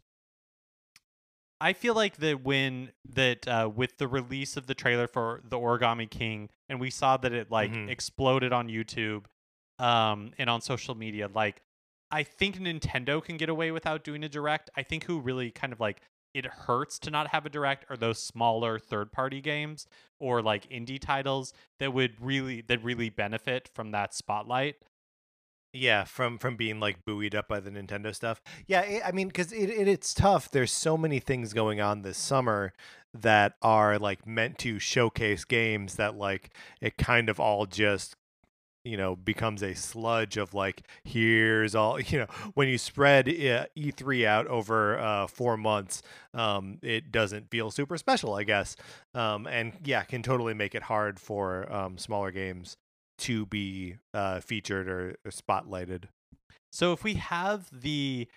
I feel like that when that uh, with the release of the trailer for the Origami King, and we saw that it like mm-hmm. exploded on YouTube um, and on social media, like I think Nintendo can get away without doing a direct. I think who really kind of like it hurts to not have a direct are those smaller third party games or like indie titles that would really that really benefit from that spotlight. Yeah, from from being like buoyed up by the Nintendo stuff. Yeah, it, I mean, because it, it it's tough. There's so many things going on this summer that are like meant to showcase games that like it kind of all just you know becomes a sludge of like here's all you know when you spread uh, e3 out over uh, four months um, it doesn't feel super special i guess um, and yeah can totally make it hard for um, smaller games to be uh, featured or, or, spotlighted so if we have the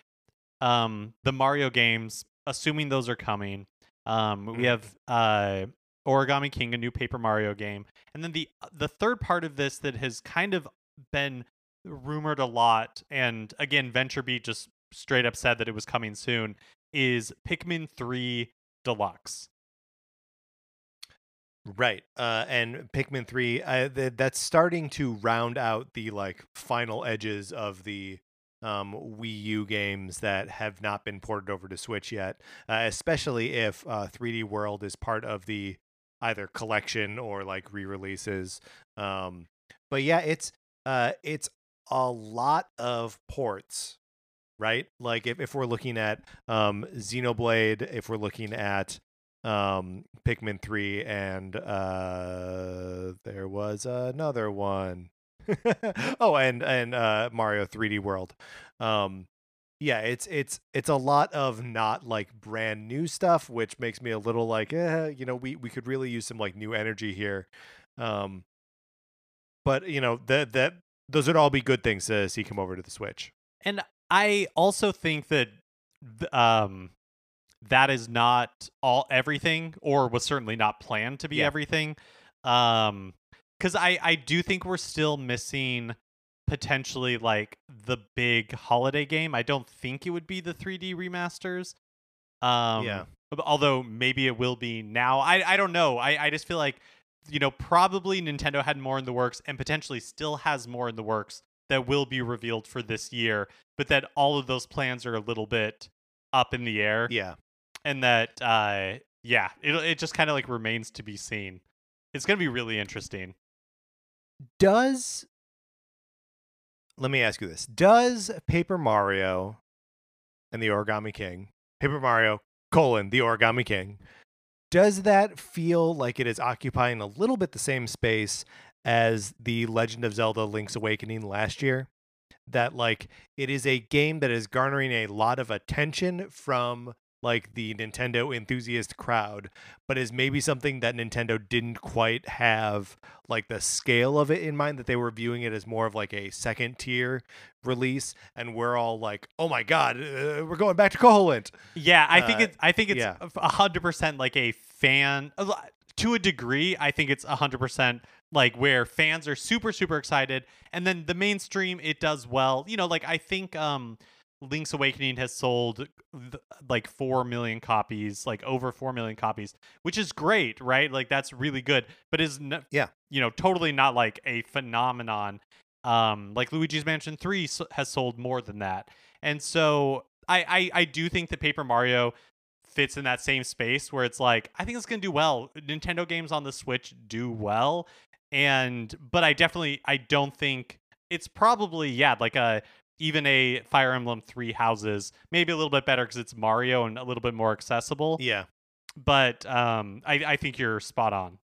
um the mario games assuming those are coming um, we mm-hmm. have uh, Origami King, a new Paper Mario game, and then the the third part of this that has kind of been rumored a lot, and again, VentureBeat just straight up said that it was coming soon, is Pikmin Three Deluxe. Right, uh, and Pikmin Three, uh, th- that's starting to round out the like final edges of the um, Wii U games that have not been ported over to Switch yet, uh, especially if uh, 3D World is part of the either collection or like re-releases. Um, but yeah, it's uh, it's a lot of ports, right? Like if, if we're looking at um, Xenoblade, if we're looking at um, Pikmin 3, and uh, there was another one. oh, and and uh, Mario 3D World. Um, yeah, it's it's it's a lot of not like brand new stuff, which makes me a little like, eh, you know, we we could really use some like new energy here. Um, but you know, that that those would all be good things to see come over to the Switch. And I also think that um that is not all everything or was certainly not planned to be Yeah. everything. Um cuz I I do think we're still missing potentially like the big holiday game. I don't think it would be the 3D remasters. Um Yeah. although maybe it will be now. I I don't know. I I just feel like you know, probably Nintendo had more in the works and potentially still has more in the works that will be revealed for this year, but that all of those plans are a little bit up in the air Yeah. and that uh yeah, it it just kind of like remains to be seen. It's going to be really interesting. Does let me ask you this: Does Paper Mario and the Origami King, Paper Mario colon the Origami King, does that feel like it is occupying a little bit the same space as the Legend of Zelda: Link's Awakening last year? That like it is a game that is garnering a lot of attention from like the Nintendo enthusiast crowd, but is maybe something that Nintendo didn't quite have like the scale of it in mind that they were viewing it as more of like a second tier release and we're all like oh my god uh, we're going back to Koholint Yeah, I think Uh, it's I think it's yeah. a hundred percent like a fan to a degree. I think it's a hundred percent like where fans are super super excited, and then the mainstream it does well. You know, like I think um Link's Awakening has sold th- like four million copies, like over four million copies, which is great, right? Like that's really good, but is n- Yeah. you know totally not like a phenomenon. Um, like Luigi's Mansion Three s- has sold more than that, and so I, I I do think that Paper Mario fits in that same space where it's like I think it's gonna do well. Nintendo games on the Switch do well, and but I definitely I don't think it's probably yeah like a even a Fire Emblem Three Houses maybe a little bit better because it's Mario and a little bit more accessible. yeah But um, I I think you're spot on.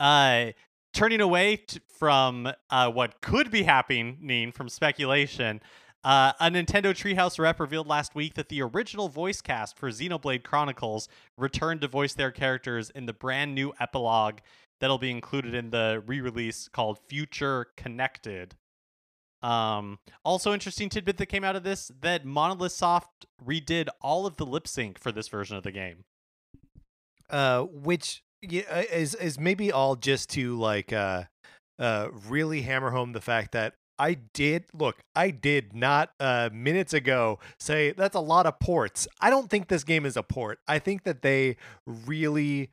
Uh, turning away t- from uh, what could be happening from speculation, uh, a Nintendo Treehouse rep revealed last week that the original voice cast for Xenoblade Chronicles returned to voice their characters in the brand new epilogue that'll be included in the re-release called Future Connected. Um, also interesting tidbit that came out of this that Monolith Soft redid all of the lip sync for this version of the game. uh which yeah, uh, is is maybe all just to like uh uh really hammer home the fact that I did look, I did not uh minutes ago say that's a lot of ports. I don't think this game is a port. I think that they really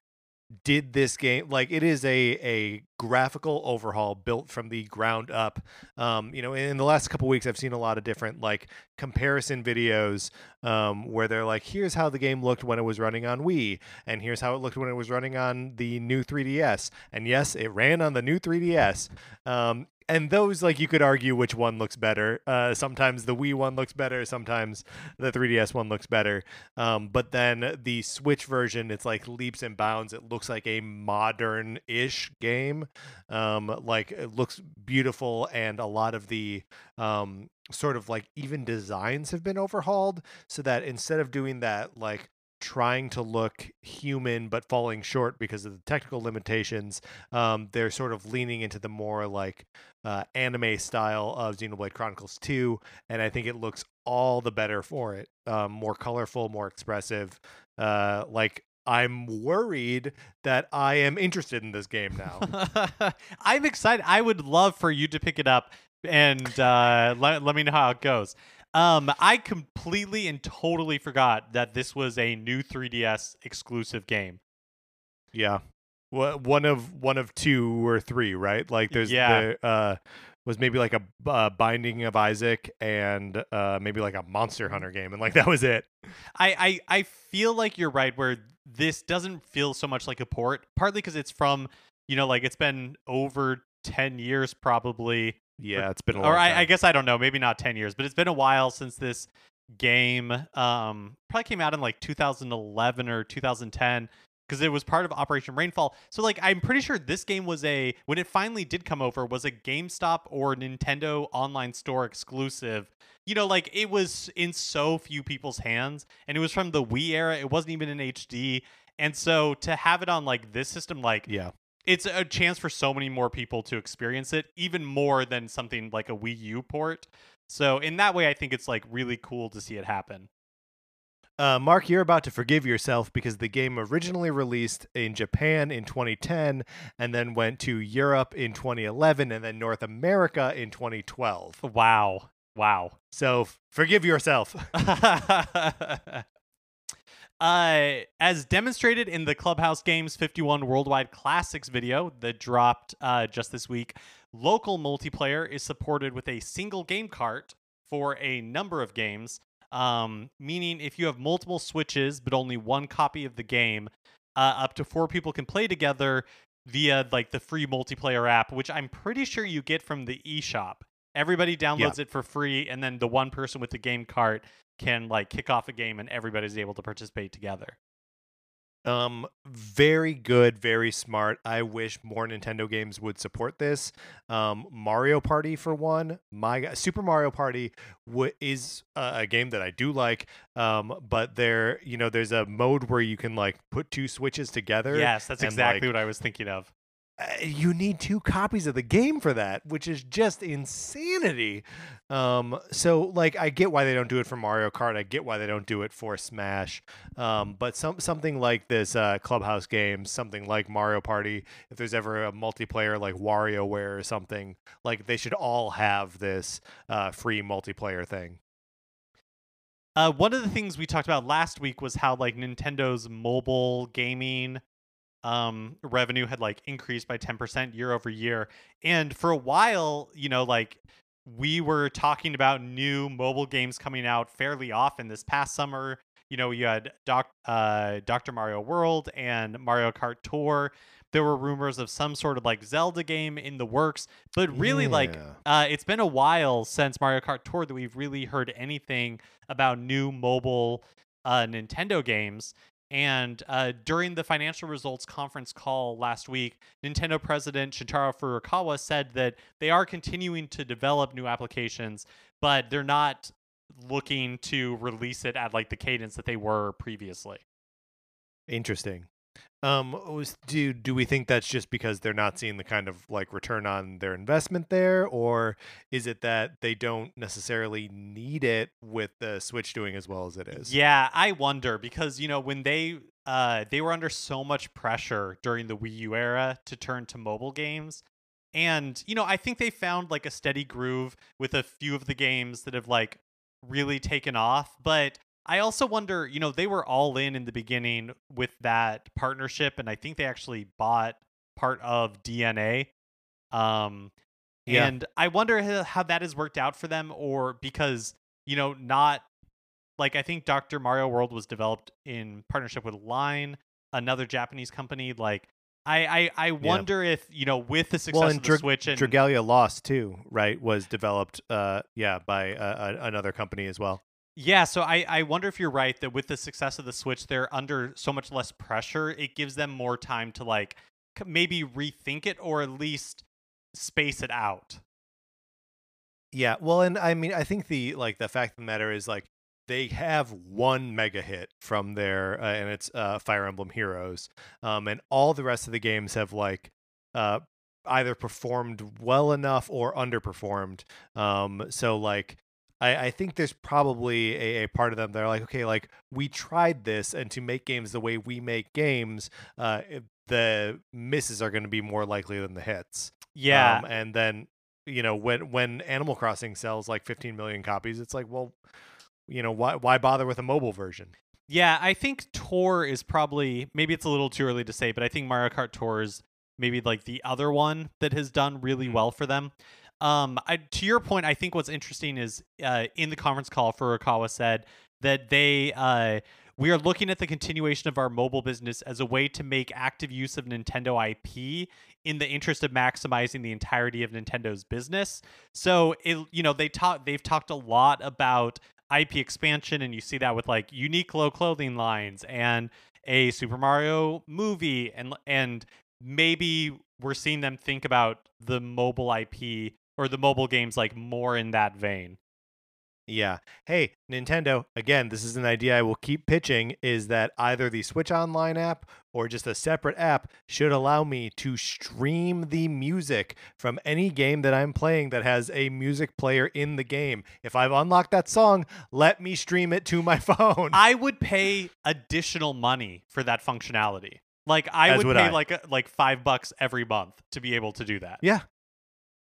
did this game like it is a a graphical overhaul built from the ground up. Um you know in the last couple weeks i've seen a lot of different like comparison videos um where they're like here's how the game looked when it was running on wii and here's how it looked when it was running on the new 3ds and yes it ran on the new 3ds um and those like you could argue which one looks better uh sometimes the wii one looks better sometimes the 3ds one looks better um, but then the Switch version, it's like leaps and bounds. It looks like a modern-ish game. Um, like it looks beautiful, and a lot of the um, sort of like even designs have been overhauled, so that instead of doing that like trying to look human but falling short because of the technical limitations, um, they're sort of leaning into the more like uh, anime style of Xenoblade Chronicles 2, and I think it looks all the better for it. Um, more colorful, more expressive. Uh, like I'm worried that I am interested in this game now. I'm excited. I would love for you to pick it up and uh, let, let me know how it goes. Um, I completely and totally forgot that this was a new 3DS exclusive game. yeah, one of one of two or three, right? Like there's Yeah. the uh, was maybe like a uh, Binding of Isaac and uh, maybe like a Monster Hunter game, and like that was it. I, I I feel like you're right where this doesn't feel so much like a port, partly because it's from you know like it's been over 10 years probably. Yeah, it's been a long Or I. I guess I don't know, maybe not 10 years, but it's been a while since this game um probably came out in like 2011 or 2010 because it was part of Operation Rainfall. So like I'm pretty sure this game was a when it finally did come over was a GameStop or Nintendo online store exclusive. You know, like it was in so few people's hands and it was from the Wii era. It wasn't even in HD. And so to have it on like this system like yeah. It's a chance for so many more people to experience it, even more than something like a Wii U port. So in that way, I think it's like really cool to see it happen. Uh, Mark, you're about to forgive yourself because the game originally released in Japan in 2010 and then went to Europe in 2011 and then North America in 2012. Wow, wow. So forgive yourself. uh, as demonstrated in the Clubhouse Games 51 Worldwide Classics video that dropped uh, just this week, local multiplayer is supported with a single game cart for a number of games. Um, meaning, if you have multiple switches but only one copy of the game, uh, up to four people can play together via like the free multiplayer app, which I'm pretty sure you get from the eShop. Everybody downloads it for free, and then the one person with the game cart can like kick off a game, and everybody's able to participate together. Um, very good, very smart. I wish more Nintendo games would support this. Um, Mario Party for one. My Super Mario Party w- is a, a game that I do like. Um, but there, you know, there's a mode where you can like put two switches together. Yes, that's and, exactly like, what I was thinking of. Uh, you need two copies of the game for that, which is just insanity. Um, so like I get why they don't do it for Mario Kart. I get why they don't do it for Smash. Um, but some something like this uh, Clubhouse game, something like Mario Party, if there's ever a multiplayer like WarioWare or something, like they should all have this uh, free multiplayer thing. Uh, one of the things we talked about last week was how like Nintendo's mobile gaming um revenue had like increased by 10% year over year. And for a while you know like we were talking about new mobile games coming out fairly often. This past summer you know you had Doc, uh, dr mario world and mario kart tour. There were rumors of some sort of like zelda game in the works but really like uh, it's been a while since mario kart tour that we've really heard anything about new mobile uh, nintendo games and uh, during the financial results conference call last week, Nintendo president Shuntaro Furukawa said that they are continuing to develop new applications, but they're not looking to release it at like the cadence that they were previously. Interesting. Um, do do we think that's just because they're not seeing the kind of like return on their investment there, or is it that they don't necessarily need it with the Switch doing as well as it is? Yeah, I wonder because you know when they uh they were under so much pressure during the Wii U era to turn to mobile games. And you know, I think they found like a steady groove with a few of the games that have like really taken off, but I also wonder, you know, they were all in in the beginning with that partnership and I think they actually bought part of DeNA. Um Yeah. and I wonder how, how that has worked out for them or because, you know, not like I think Dr. Mario World was developed in partnership with Line, another Japanese company. Like I I, I wonder if, you know, with the success Well, of and the Dra- Switch and Dragalia Lost too, right? Was developed, uh, yeah, by uh, another company as well. Yeah, so I, I wonder if you're right that with the success of the Switch, they're under so much less pressure. It gives them more time to like maybe rethink it or at least space it out. Yeah, well, and I mean, I think the like the fact of the matter is like they have one mega hit from their uh, and it's uh, Fire Emblem Heroes, um, and all the rest of the games have like uh, either performed well enough or underperformed. Um, so like. I, I think there's probably a, a part of them that are like, okay, like we tried this, and to make games the way we make games, uh, the misses are going to be more likely than the hits. Yeah. Um, and then, you know, when when Animal Crossing sells like 15 million copies, it's like, well, you know, why why bother with a mobile version? Yeah, I think Tour is probably maybe it's a little too early to say, but I think Mario Kart Tour is maybe like the other one that has done really Mm. well for them. Um, I, to your point, I think what's interesting is uh, in the conference call, Furukawa said that they uh, we are looking at the continuation of our mobile business as a way to make active use of Nintendo IP in the interest of maximizing the entirety of Nintendo's business. So it you know they talk they've talked a lot about IP expansion and you see that with like Uniqlo clothing lines and a Super Mario movie and and maybe we're seeing them think about the mobile IP or the mobile games like more in that vein. Yeah. Hey, Nintendo, again, this is an idea I will keep pitching is that either the Switch Online app or just a separate app should allow me to stream the music from any game that I'm playing that has a music player in the game. If I've unlocked that song, let me stream it to my phone. I would pay additional money for that functionality. Like I As would, would pay I. like like 5 bucks every month to be able to do that. Yeah.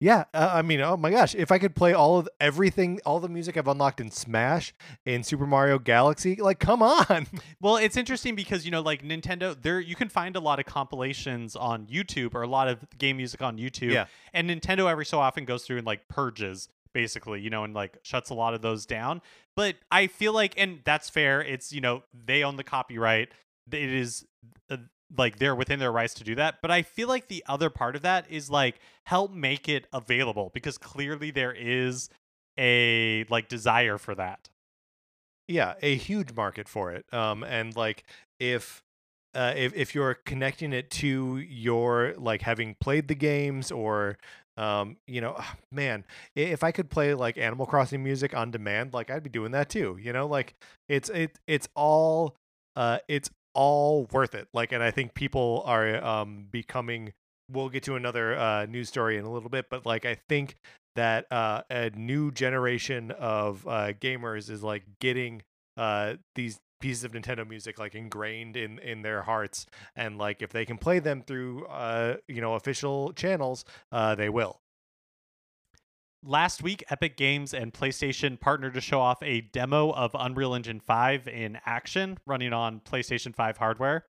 Yeah, uh, I mean, oh my gosh, if I could play all of everything, all the music I've unlocked in Smash, in Super Mario Galaxy, like, come on. Well, it's interesting because you know, like Nintendo, there you can find a lot of compilations on YouTube or a lot of game music on YouTube. Yeah. And Nintendo every so often goes through and like purges, basically, you know, and like shuts a lot of those down. But I feel like, and that's fair. It's you know they own the copyright. It is uh, like they're within their rights to do that. But I feel like the other part of that is like help make it available because clearly there is a like desire for that. yeah, a huge market for it. Um, and like, if uh, if if you're connecting it to your like having played the games or um you know ah, man if i could play like animal crossing music on demand like i'd be doing that too you know like it's it it's all uh it's all worth it like and i think people are um becoming we'll get to another uh news story in a little bit but like i think that uh a new generation of uh gamers is like getting uh these pieces of Nintendo music like ingrained in in their hearts and like if they can play them through uh you know official channels uh they will Last week, Epic Games and PlayStation partnered to show off a demo of Unreal Engine 5 in action running on PlayStation 5 hardware.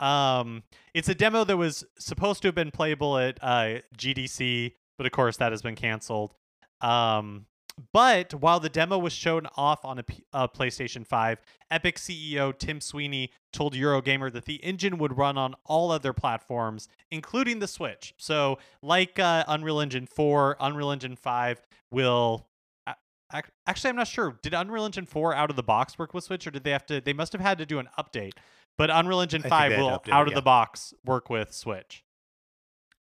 Um, it's a demo that was supposed to have been playable at uh, GDC, but of course that has been canceled. Um, but while the demo was shown off on a, P- a PlayStation 5, Epic CEO Tim Sweeney told Eurogamer that the engine would run on all other platforms, including the Switch. So, like uh, Unreal Engine 4, Unreal Engine 5 will. Actually, I'm not sure. Did Unreal Engine 4 out of the box work with Switch, or did they have to? They must have had to do an update. But Unreal Engine 5 they had to will, update out of yeah. the box, work with Switch.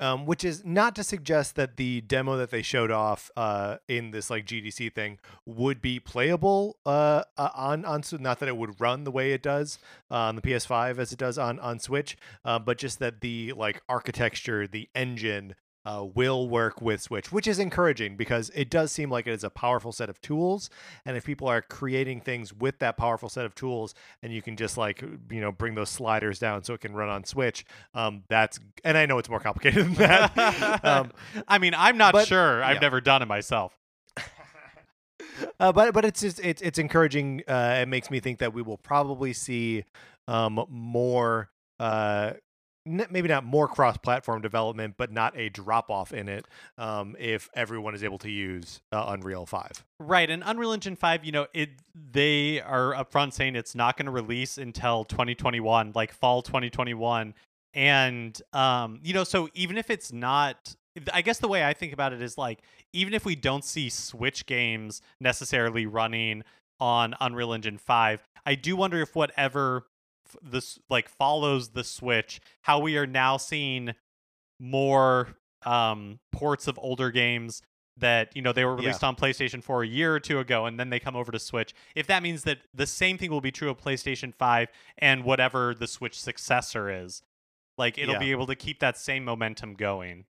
Um, which is not to suggest that the demo that they showed off uh, in this like GDC thing would be playable uh, uh, on on not that it would run the way it does uh, on the PS5 as it does on on Switch, uh, but just that the like architecture, the engine. Uh, will work with Switch, which is encouraging because it does seem like it is a powerful set of tools. And if people are creating things with that powerful set of tools, and you can just like you know bring those sliders down so it can run on Switch, um, that's and I know it's more complicated than that. um, I mean, I'm not but- sure. I've yeah. never done it myself. uh, but but it's just it's it's encouraging. Uh, it makes me think that we will probably see um, more. Uh, maybe not more cross-platform development, but not a drop-off in it. Um, if everyone is able to use uh, Unreal Five. Right, and Unreal Engine 5, you know, it they are upfront saying it's not going to release until 2021, like fall 2021. And um, you know, so even if it's not I guess the way I think about it is like even if we don't see Switch games necessarily running on Unreal Engine 5, I do wonder if whatever this like follows the Switch, how we are now seeing more um ports of older games that you know they were Yeah. released on PlayStation 4 a year or two ago and then they come over to Switch. If that means that the same thing will be true of PlayStation 5 and whatever the Switch successor is. Like it'll Yeah. be able to keep that same momentum going.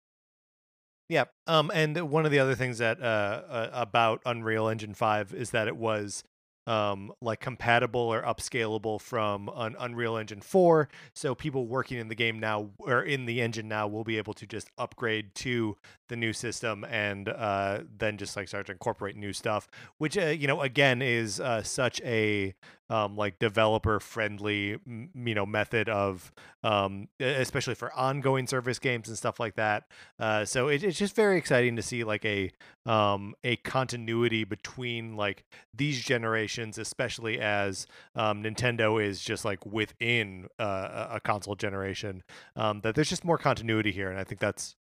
Yeah. Um, and one of the other things that uh, uh about Unreal Engine Five is that it was um like compatible or upscalable from an Unreal Engine 4 so people working in the game now or in the engine now will be able to just upgrade to the new system and uh then just like start to incorporate new stuff which uh, you know again is uh such a um, like developer friendly you know method of um, especially for ongoing service games and stuff like that. Uh, so it, it's just very exciting to see like a um, a continuity between like these generations, especially as um, Nintendo is just like within uh, a console generation. Um, that there's just more continuity here, and I think that's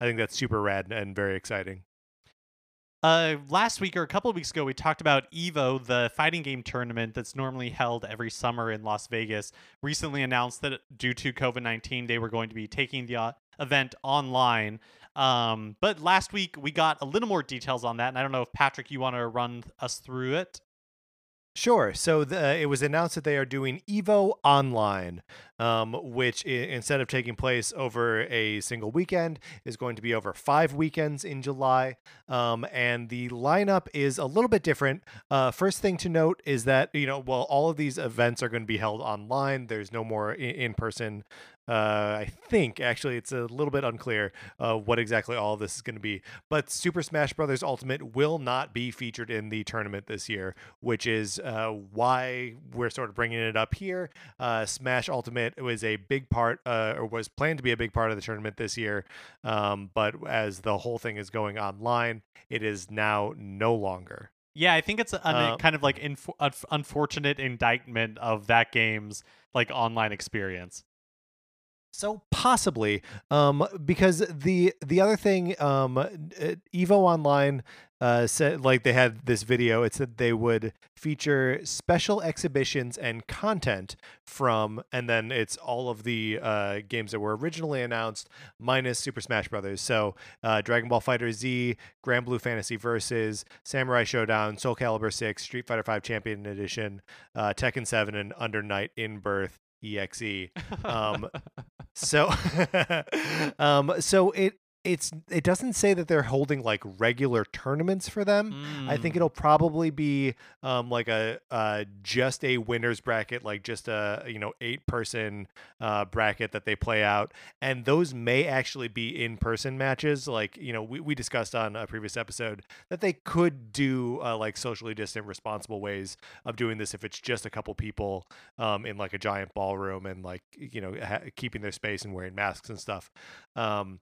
I think that's super rad and very exciting. Uh, last week or a couple of weeks ago, we talked about Evo, the fighting game tournament that's normally held every summer in Las Vegas. Recently announced that due to COVID 19, they were going to be taking the uh, event online. Um, but last week, we got a little more details on that. And I don't know if Patrick, you want to run us through it? Sure. So the, it was announced that they are doing Evo Online, um, which I- instead of taking place over a single weekend, is going to be over five weekends in July. Um, and the lineup is a little bit different. Uh, first thing to note is that, you know, while all of these events are going to be held online. There's no more in person uh, I think actually it's a little bit unclear uh, what exactly all this is going to be. But Super Smash Bros. Ultimate will not be featured in the tournament this year, which is uh, why we're sort of bringing it up here. Uh, Smash Ultimate was a big part, uh, or was planned to be a big part of the tournament this year, um, but as the whole thing is going online, it is now no longer. Yeah, I think it's a uh, kind of like inf- unfortunate indictment of that game's like online experience. So possibly, um, because the the other thing, um, uh, Evo Online uh, said like they had this video. It said they would feature special exhibitions and content from, and then it's all of the uh, games that were originally announced minus Super Smash Brothers. So uh, Dragon Ball Fighter Z, Granblue Fantasy Versus, Samurai Shodown, Soul Calibur Six, Street Fighter Five Champion Edition, uh, Tekken Seven, and Under Night in Birth exe um so um so it it's it doesn't say that they're holding like regular tournaments for them. Mm. I think mm. it'll probably be um like a uh just a winners bracket, like just a you know eight person uh bracket that they play out, and those may actually be in person matches. Like you know we we discussed on a previous episode that they could do uh, like socially distant, responsible ways of doing this if it's just a couple people um in like a giant ballroom and like you know ha- keeping their space and wearing masks and stuff. Um,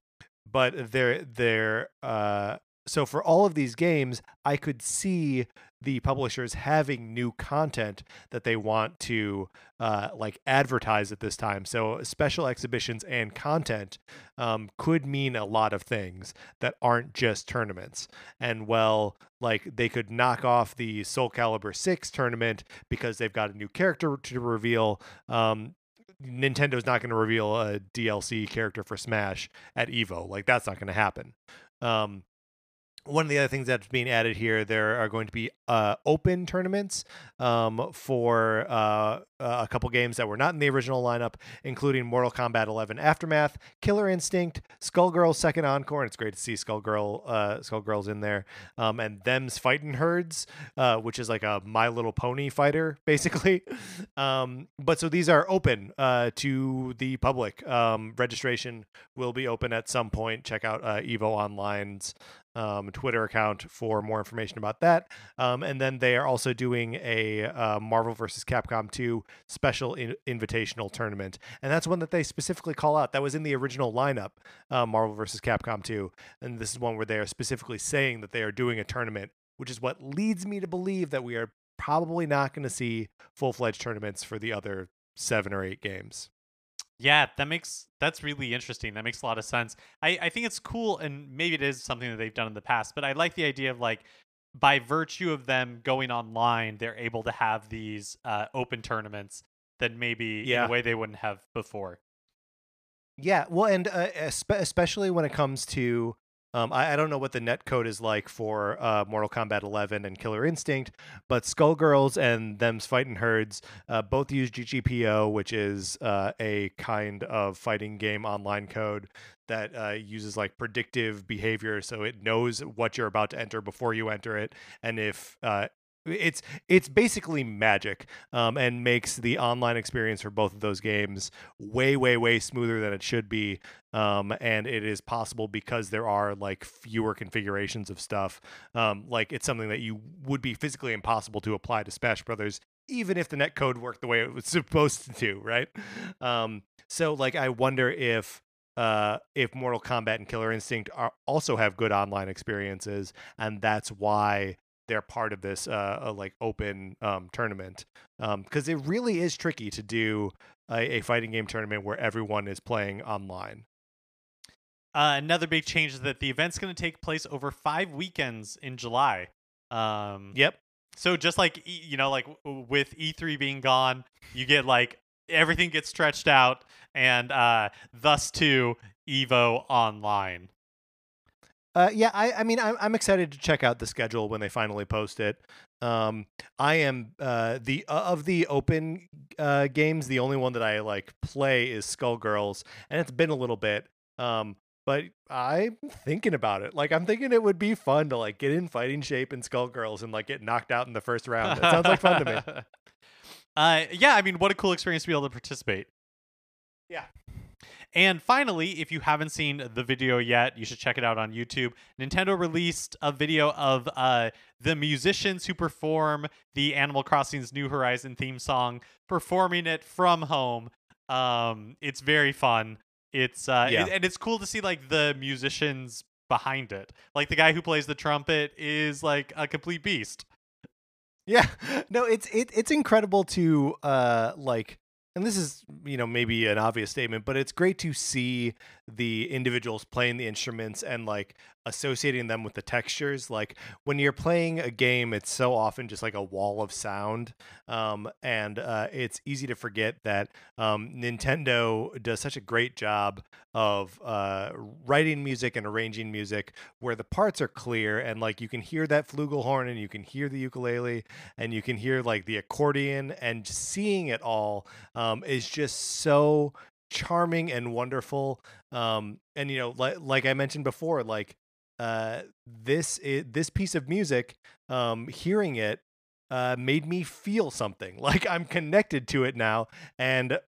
but they're they're uh so for all of these games i could see the publishers having new content that they want to uh, like advertise at this time. So special exhibitions and content um, could mean a lot of things that aren't just tournaments. And well like they could knock off the soul calibur 6 tournament because they've got a new character to reveal um, Nintendo's not going to reveal a DLC character for Smash at Evo. Like that's not going to happen. Um, one of the other things that's being added here, there are going to be uh, open tournaments um, for uh, a couple games that were not in the original lineup, including Mortal Kombat 11 Aftermath, Killer Instinct, Skullgirls Second Encore, and it's great to see Skullgirl uh, Skullgirls in there, um, and Them's Fighting Herds, uh, which is like a My Little Pony fighter, basically. Um, but so these are open uh, to the public. Um, registration will be open at some point. Check out uh, Evo Online's um, Twitter account for more information about that. Um, and then they are also doing a uh, Marvel vs. Capcom 2 special in- invitational tournament. And that's one that they specifically call out. That was in the original lineup, uh, Marvel vs. Capcom 2. And this is one where they are specifically saying that they are doing a tournament, which is what leads me to believe that we are probably not going to see full fledged tournaments for the other seven or eight games. Yeah, that makes that's really interesting. That makes a lot of sense. I, I think it's cool and maybe it is something that they've done in the past, but I like the idea of like by virtue of them going online, they're able to have these uh, open tournaments that maybe yeah. in a way they wouldn't have before. Yeah, well, and uh, especially when it comes to um, I, I, don't know what the net code is like for uh, Mortal Kombat 11 and Killer Instinct, but Skullgirls and Them's Fighting Herds uh, both use GGPO, which is uh, a kind of fighting game online code that uh, uses like predictive behavior, so it knows what you're about to enter before you enter it, and if uh, it's it's basically magic um, and makes the online experience for both of those games way way way smoother than it should be um, and it is possible because there are like fewer configurations of stuff um, like it's something that you would be physically impossible to apply to smash brothers even if the net code worked the way it was supposed to, right? Um, so like I wonder if uh, if Mortal Kombat and Killer Instinct are also have good online experiences, and that's why they're part of this uh, uh like open um, tournament. Because um, it really is tricky to do a, a, fighting game tournament where everyone is playing online. Uh, another big change is that the event's going to take place over five weekends in July. Um, yep. So just like you know, like with E3 being gone, you get like everything gets stretched out, and uh, thus too Evo Online. Uh, yeah, I, I mean, I'm, I'm excited to check out the schedule when they finally post it. Um, I am uh, the uh, of the open uh, games, the only one that I like play is Skullgirls, and it's been a little bit. Um, but I'm thinking about it. Like I'm thinking it would be fun to like get in fighting shape in Skullgirls and like get knocked out in the first round. That sounds like fun to me. Uh, yeah, I mean, what a cool experience to be able to participate. Yeah. And finally, if you haven't seen the video yet, you should check it out on YouTube. Nintendo released a video of uh, the musicians who perform the Animal Crossing's New Horizon theme song, performing it from home. Um, it's very fun. It's uh, yeah. it, and it's cool to see like the musicians behind it. Like the guy who plays the trumpet is like a complete beast. Yeah. No, it's it, it's incredible to uh like and this is you know maybe an obvious statement but it's great to see the individuals playing the instruments and like associating them with the textures like when you're playing a game it's so often just like a wall of sound um, and uh, it's easy to forget that um, nintendo does such a great job of uh, writing music and arranging music where the parts are clear and like you can hear that flugelhorn and you can hear the ukulele and you can hear like the accordion and seeing it all um, is just so charming and wonderful. Um, and you know, like like I mentioned before, like uh, this is, this piece of music, um, hearing it uh, made me feel something like I'm connected to it now. And,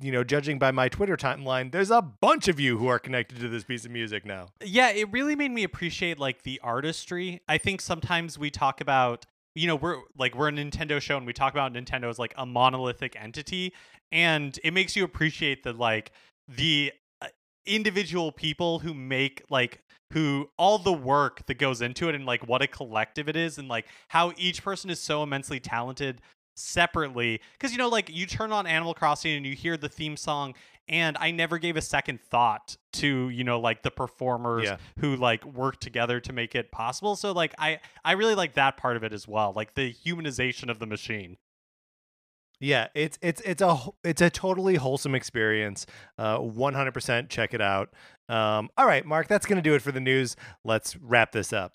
you know, judging by my Twitter timeline, there's a bunch of you who are connected to this piece of music now. Yeah, it really made me appreciate like the artistry. I think sometimes we talk about you know we're like we're a Nintendo show and we talk about Nintendo as like a monolithic entity and it makes you appreciate the like the individual people who make like who all the work that goes into it and like what a collective it is and like how each person is so immensely talented separately. Because you know like you turn on animal crossing and you hear the theme song and i never gave a second thought to you know like the performers yeah. who like work together to make it possible. So like i i really like that part of it as well like the humanization of the machine yeah, it's it's it's a it's a totally wholesome experience. Uh, 100% check it out. Um, all right, Mark, that's going to do it for the news. Let's wrap this up.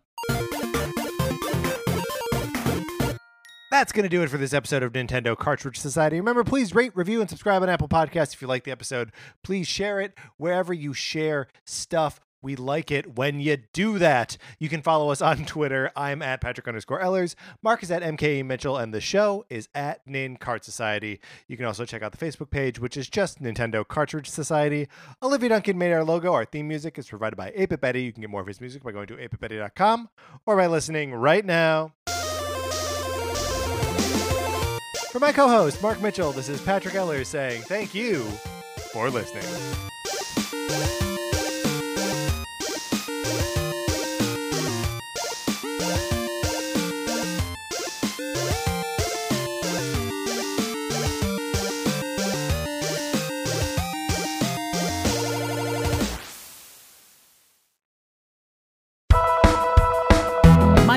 That's going to do it for this episode of Nintendo Cartridge Society. Remember, please rate, review, and subscribe on Apple Podcasts if you like the episode. Please share it wherever you share stuff. We like it when you do that. You can follow us on Twitter. I'm at Patrick underscore Ellers. Mark is at MKE Mitchell, and the show is at Nin Cart Society. You can also check out the Facebook page, which is just Nintendo Cartridge Society. Olivia Duncan made our logo. Our theme music is provided by Ape Betty. You can get more of his music by going to apebetty.com or by listening right now. For my co host, Mark Mitchell, this is Patrick Ellers saying thank you for listening.